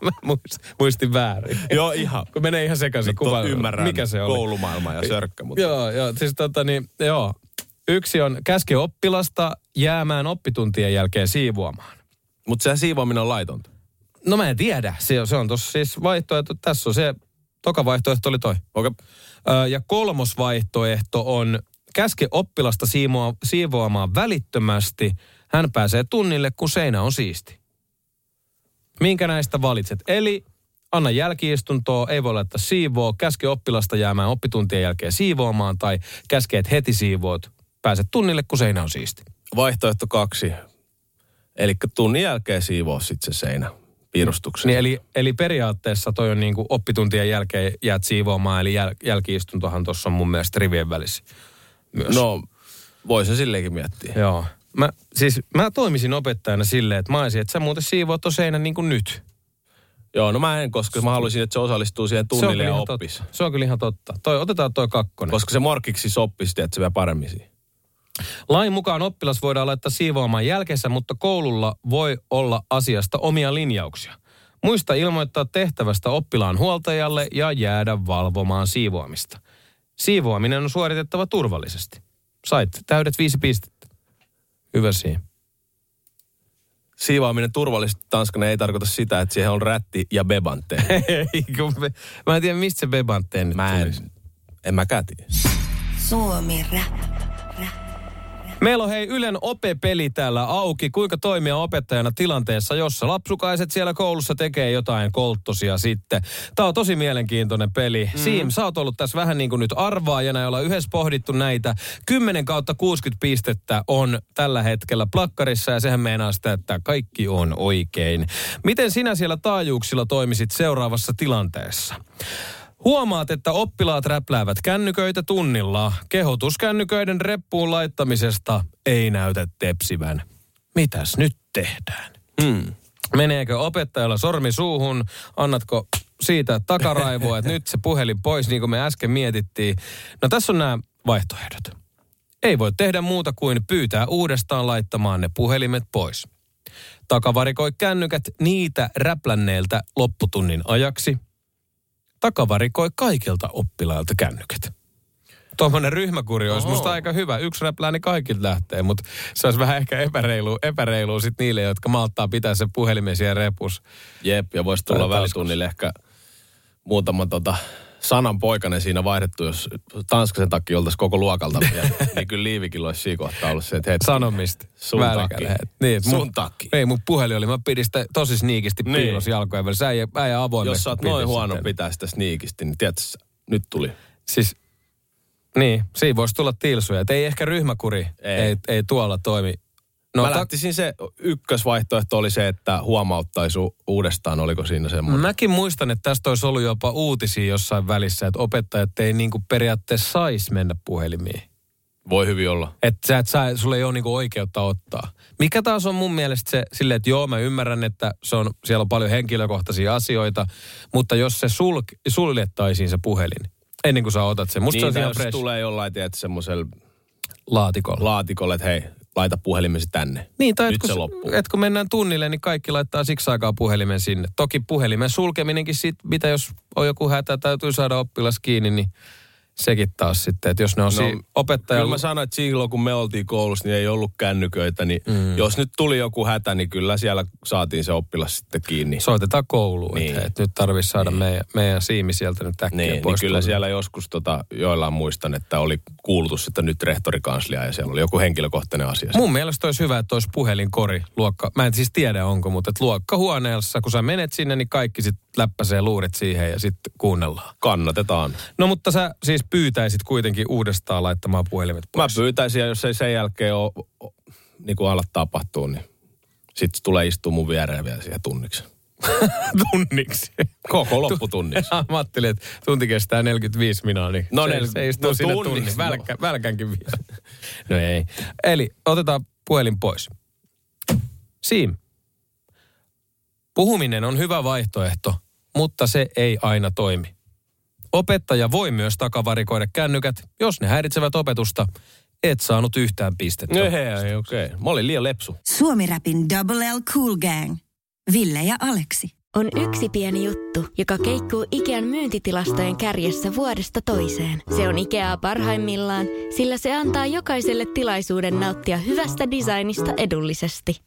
mä muist- muistin väärin. Joo, ihan. Kun menee ihan sekaisin. No, kuva, ymmärrän mikä se oli? koulumaailma ja sörkkä, mutta Joo, joo. Siis tota niin, joo. Yksi on käske oppilasta jäämään oppituntien jälkeen siivoamaan. Mutta se siivoaminen on laitonta. No mä en tiedä. Se, on- se on tossa siis vaihtoehto. Tässä on se, toka vaihtoehto oli toi. Okei. Ö, ja kolmos vaihtoehto on käske oppilasta siivoa, siivoamaan välittömästi. Hän pääsee tunnille, kun seinä on siisti. Minkä näistä valitset? Eli anna jälkiistuntoa, ei voi laittaa siivoa, käske oppilasta jäämään oppituntien jälkeen siivoamaan tai käske, että heti siivoot. Pääset tunnille, kun seinä on siisti. Vaihtoehto kaksi. Eli tunnin jälkeen siivoo sitten se seinä piirustuksen. Niin eli, eli periaatteessa toi on niin kuin oppituntien jälkeen jäät siivoamaan, eli jäl, jälkiistuntohan tuossa on mun mielestä rivien välissä myös. No, voi se silleenkin miettiä. Joo. Mä, siis mä toimisin opettajana silleen, että mä olisin, että sä muuten siivoat tuon seinän niin kuin nyt. Joo, no mä en, koska mä haluaisin, että se osallistuu siihen tunnille ja ihan oppis. totta. se on kyllä ihan totta. Toi, otetaan toi kakkonen. Koska se morkiksi soppisi, että se vielä paremmin siihen. Lain mukaan oppilas voidaan laittaa siivoamaan jälkeensä, mutta koululla voi olla asiasta omia linjauksia. Muista ilmoittaa tehtävästä oppilaan huoltajalle ja jäädä valvomaan siivoamista. Siivoaminen on suoritettava turvallisesti. Sait täydet viisi pistettä. Hyvä siinä. Siivoaminen turvallisesti tanskana ei tarkoita sitä, että siihen on rätti ja bebanteen. Ei, kun me, mä en tiedä, mistä se bebanteen nyt Mä en, tulisi. en mäkään tiedä. Suomi Rap. Meillä on hei Ylen OPE-peli täällä auki. Kuinka toimia opettajana tilanteessa, jossa lapsukaiset siellä koulussa tekee jotain kolttosia sitten. Tämä on tosi mielenkiintoinen peli. Mm. Siim, sä oot ollut tässä vähän niin kuin nyt arvaajana, jolla yhdessä pohdittu näitä. 10 kautta 60 pistettä on tällä hetkellä plakkarissa ja sehän meinaa sitä, että kaikki on oikein. Miten sinä siellä taajuuksilla toimisit seuraavassa tilanteessa? Huomaat, että oppilaat räpläävät kännyköitä tunnilla. Kehotuskännyköiden reppuun laittamisesta ei näytä tepsivän. Mitäs nyt tehdään? Hmm. Meneekö opettajalla sormi suuhun? Annatko siitä takaraivoa, että nyt se puhelin pois, niin kuin me äsken mietittiin? No tässä on nämä vaihtoehdot. Ei voi tehdä muuta kuin pyytää uudestaan laittamaan ne puhelimet pois. Takavarikoi kännykät niitä räplänneeltä lopputunnin ajaksi. Takavarikoi kaikilta oppilailta kännykät. Tuommoinen ryhmäkuri olisi musta aika hyvä. Yksi räplää, niin lähtee, mutta se olisi vähän ehkä epäreilu, epäreilu sit niille, jotka malttaa pitää sen puhelimen siellä repus. Jep, ja voisi tulla välitunnille ehkä muutama tota, sanan poikainen siinä vaihdettu, jos Tanskasen takia oltaisiin koko luokalta vielä. niin kyllä Liivikin olisi siinä kohtaa ollut se, että hetki. Sanomista. Sun takia. Niin, Sun mun, takia. Ei, mun puhelin oli. Mä pidin sitä tosi sniikisti Niin. piilos jalkojen välissä. Äijä, äijä avoimesti Jos sä oot noin huono pitää sitä sniikisti, niin tiedätkö, nyt tuli. Siis, niin, siinä voisi tulla tilsuja. Et ei ehkä ryhmäkuri Ei. ei, ei tuolla toimi. No, Mä lähtisin se, ykkösvaihtoehto oli se, että huomauttaisi uudestaan, oliko siinä semmoinen. Mäkin muistan, että tästä olisi ollut jopa uutisia jossain välissä, että opettajat ei niinku periaatteessa saisi mennä puhelimiin. Voi hyvin olla. Että sä et saa, sulla ei ole niinku oikeutta ottaa. Mikä taas on mun mielestä se silleen, että joo, mä ymmärrän, että se on, siellä on paljon henkilökohtaisia asioita, mutta jos se sulk, suljettaisiin se puhelin, ennen kuin sä otat sen. Musta niin, se tai ihan fresh tulee jollain, tiedätkö, semmoisella laatikolla. laatikolla, että hei, laita puhelimesi tänne. Niin, tai Nyt et kun, se loppuu. et kun mennään tunnille, niin kaikki laittaa siksi aikaa puhelimen sinne. Toki puhelimen sulkeminenkin sit, mitä jos on joku hätä, täytyy saada oppilas kiinni, niin sekin taas sitten, että jos ne on no, si- opettajalla... Kyllä mä sanoin, että silloin kun me oltiin koulussa, niin ei ollut kännyköitä, niin mm. jos nyt tuli joku hätä, niin kyllä siellä saatiin se oppilas sitten kiinni. Soitetaan kouluun, niin. Niin. että, että nyt tarvitsisi saada niin. meidän, meidän siimi sieltä nyt äkkiä Niin, niin pois. kyllä tuolta. siellä joskus tota, joillain muistan, että oli kuulutus, että nyt rehtorikanslia ja siellä oli joku henkilökohtainen asia. Mun mielestä olisi hyvä, että olisi puhelinkori luokka. Mä en siis tiedä onko, mutta että luokkahuoneessa, kun sä menet sinne, niin kaikki sitten läppäsee luurit siihen ja sitten kuunnellaan. Kannatetaan. No mutta sä siis pyytäisit kuitenkin uudestaan laittamaan puhelimet Mä pois. pyytäisin, ja jos ei sen jälkeen ole, o- niin kuin ala tapahtuu, niin sitten tulee istua mun viereen vielä siihen tunniksi. tunniksi. Koko lopputunniksi. Mä ajattelin, että tunti kestää 45 minuuttia, niin No se, nel- se istuu no sinne tunniksi, tunniksi. no. Välkä, välkänkin vielä. No ei. Eli otetaan puhelin pois. Siim. Puhuminen on hyvä vaihtoehto, mutta se ei aina toimi. Opettaja voi myös takavarikoida kännykät, jos ne häiritsevät opetusta. Et saanut yhtään pistettä. No hei, okei. Okay. Mä olin liian lepsu. Suomi-räpin Double L Cool Gang. Ville ja Aleksi. On yksi pieni juttu, joka keikkuu Ikean myyntitilastojen kärjessä vuodesta toiseen. Se on Ikeaa parhaimmillaan, sillä se antaa jokaiselle tilaisuuden nauttia hyvästä designista edullisesti.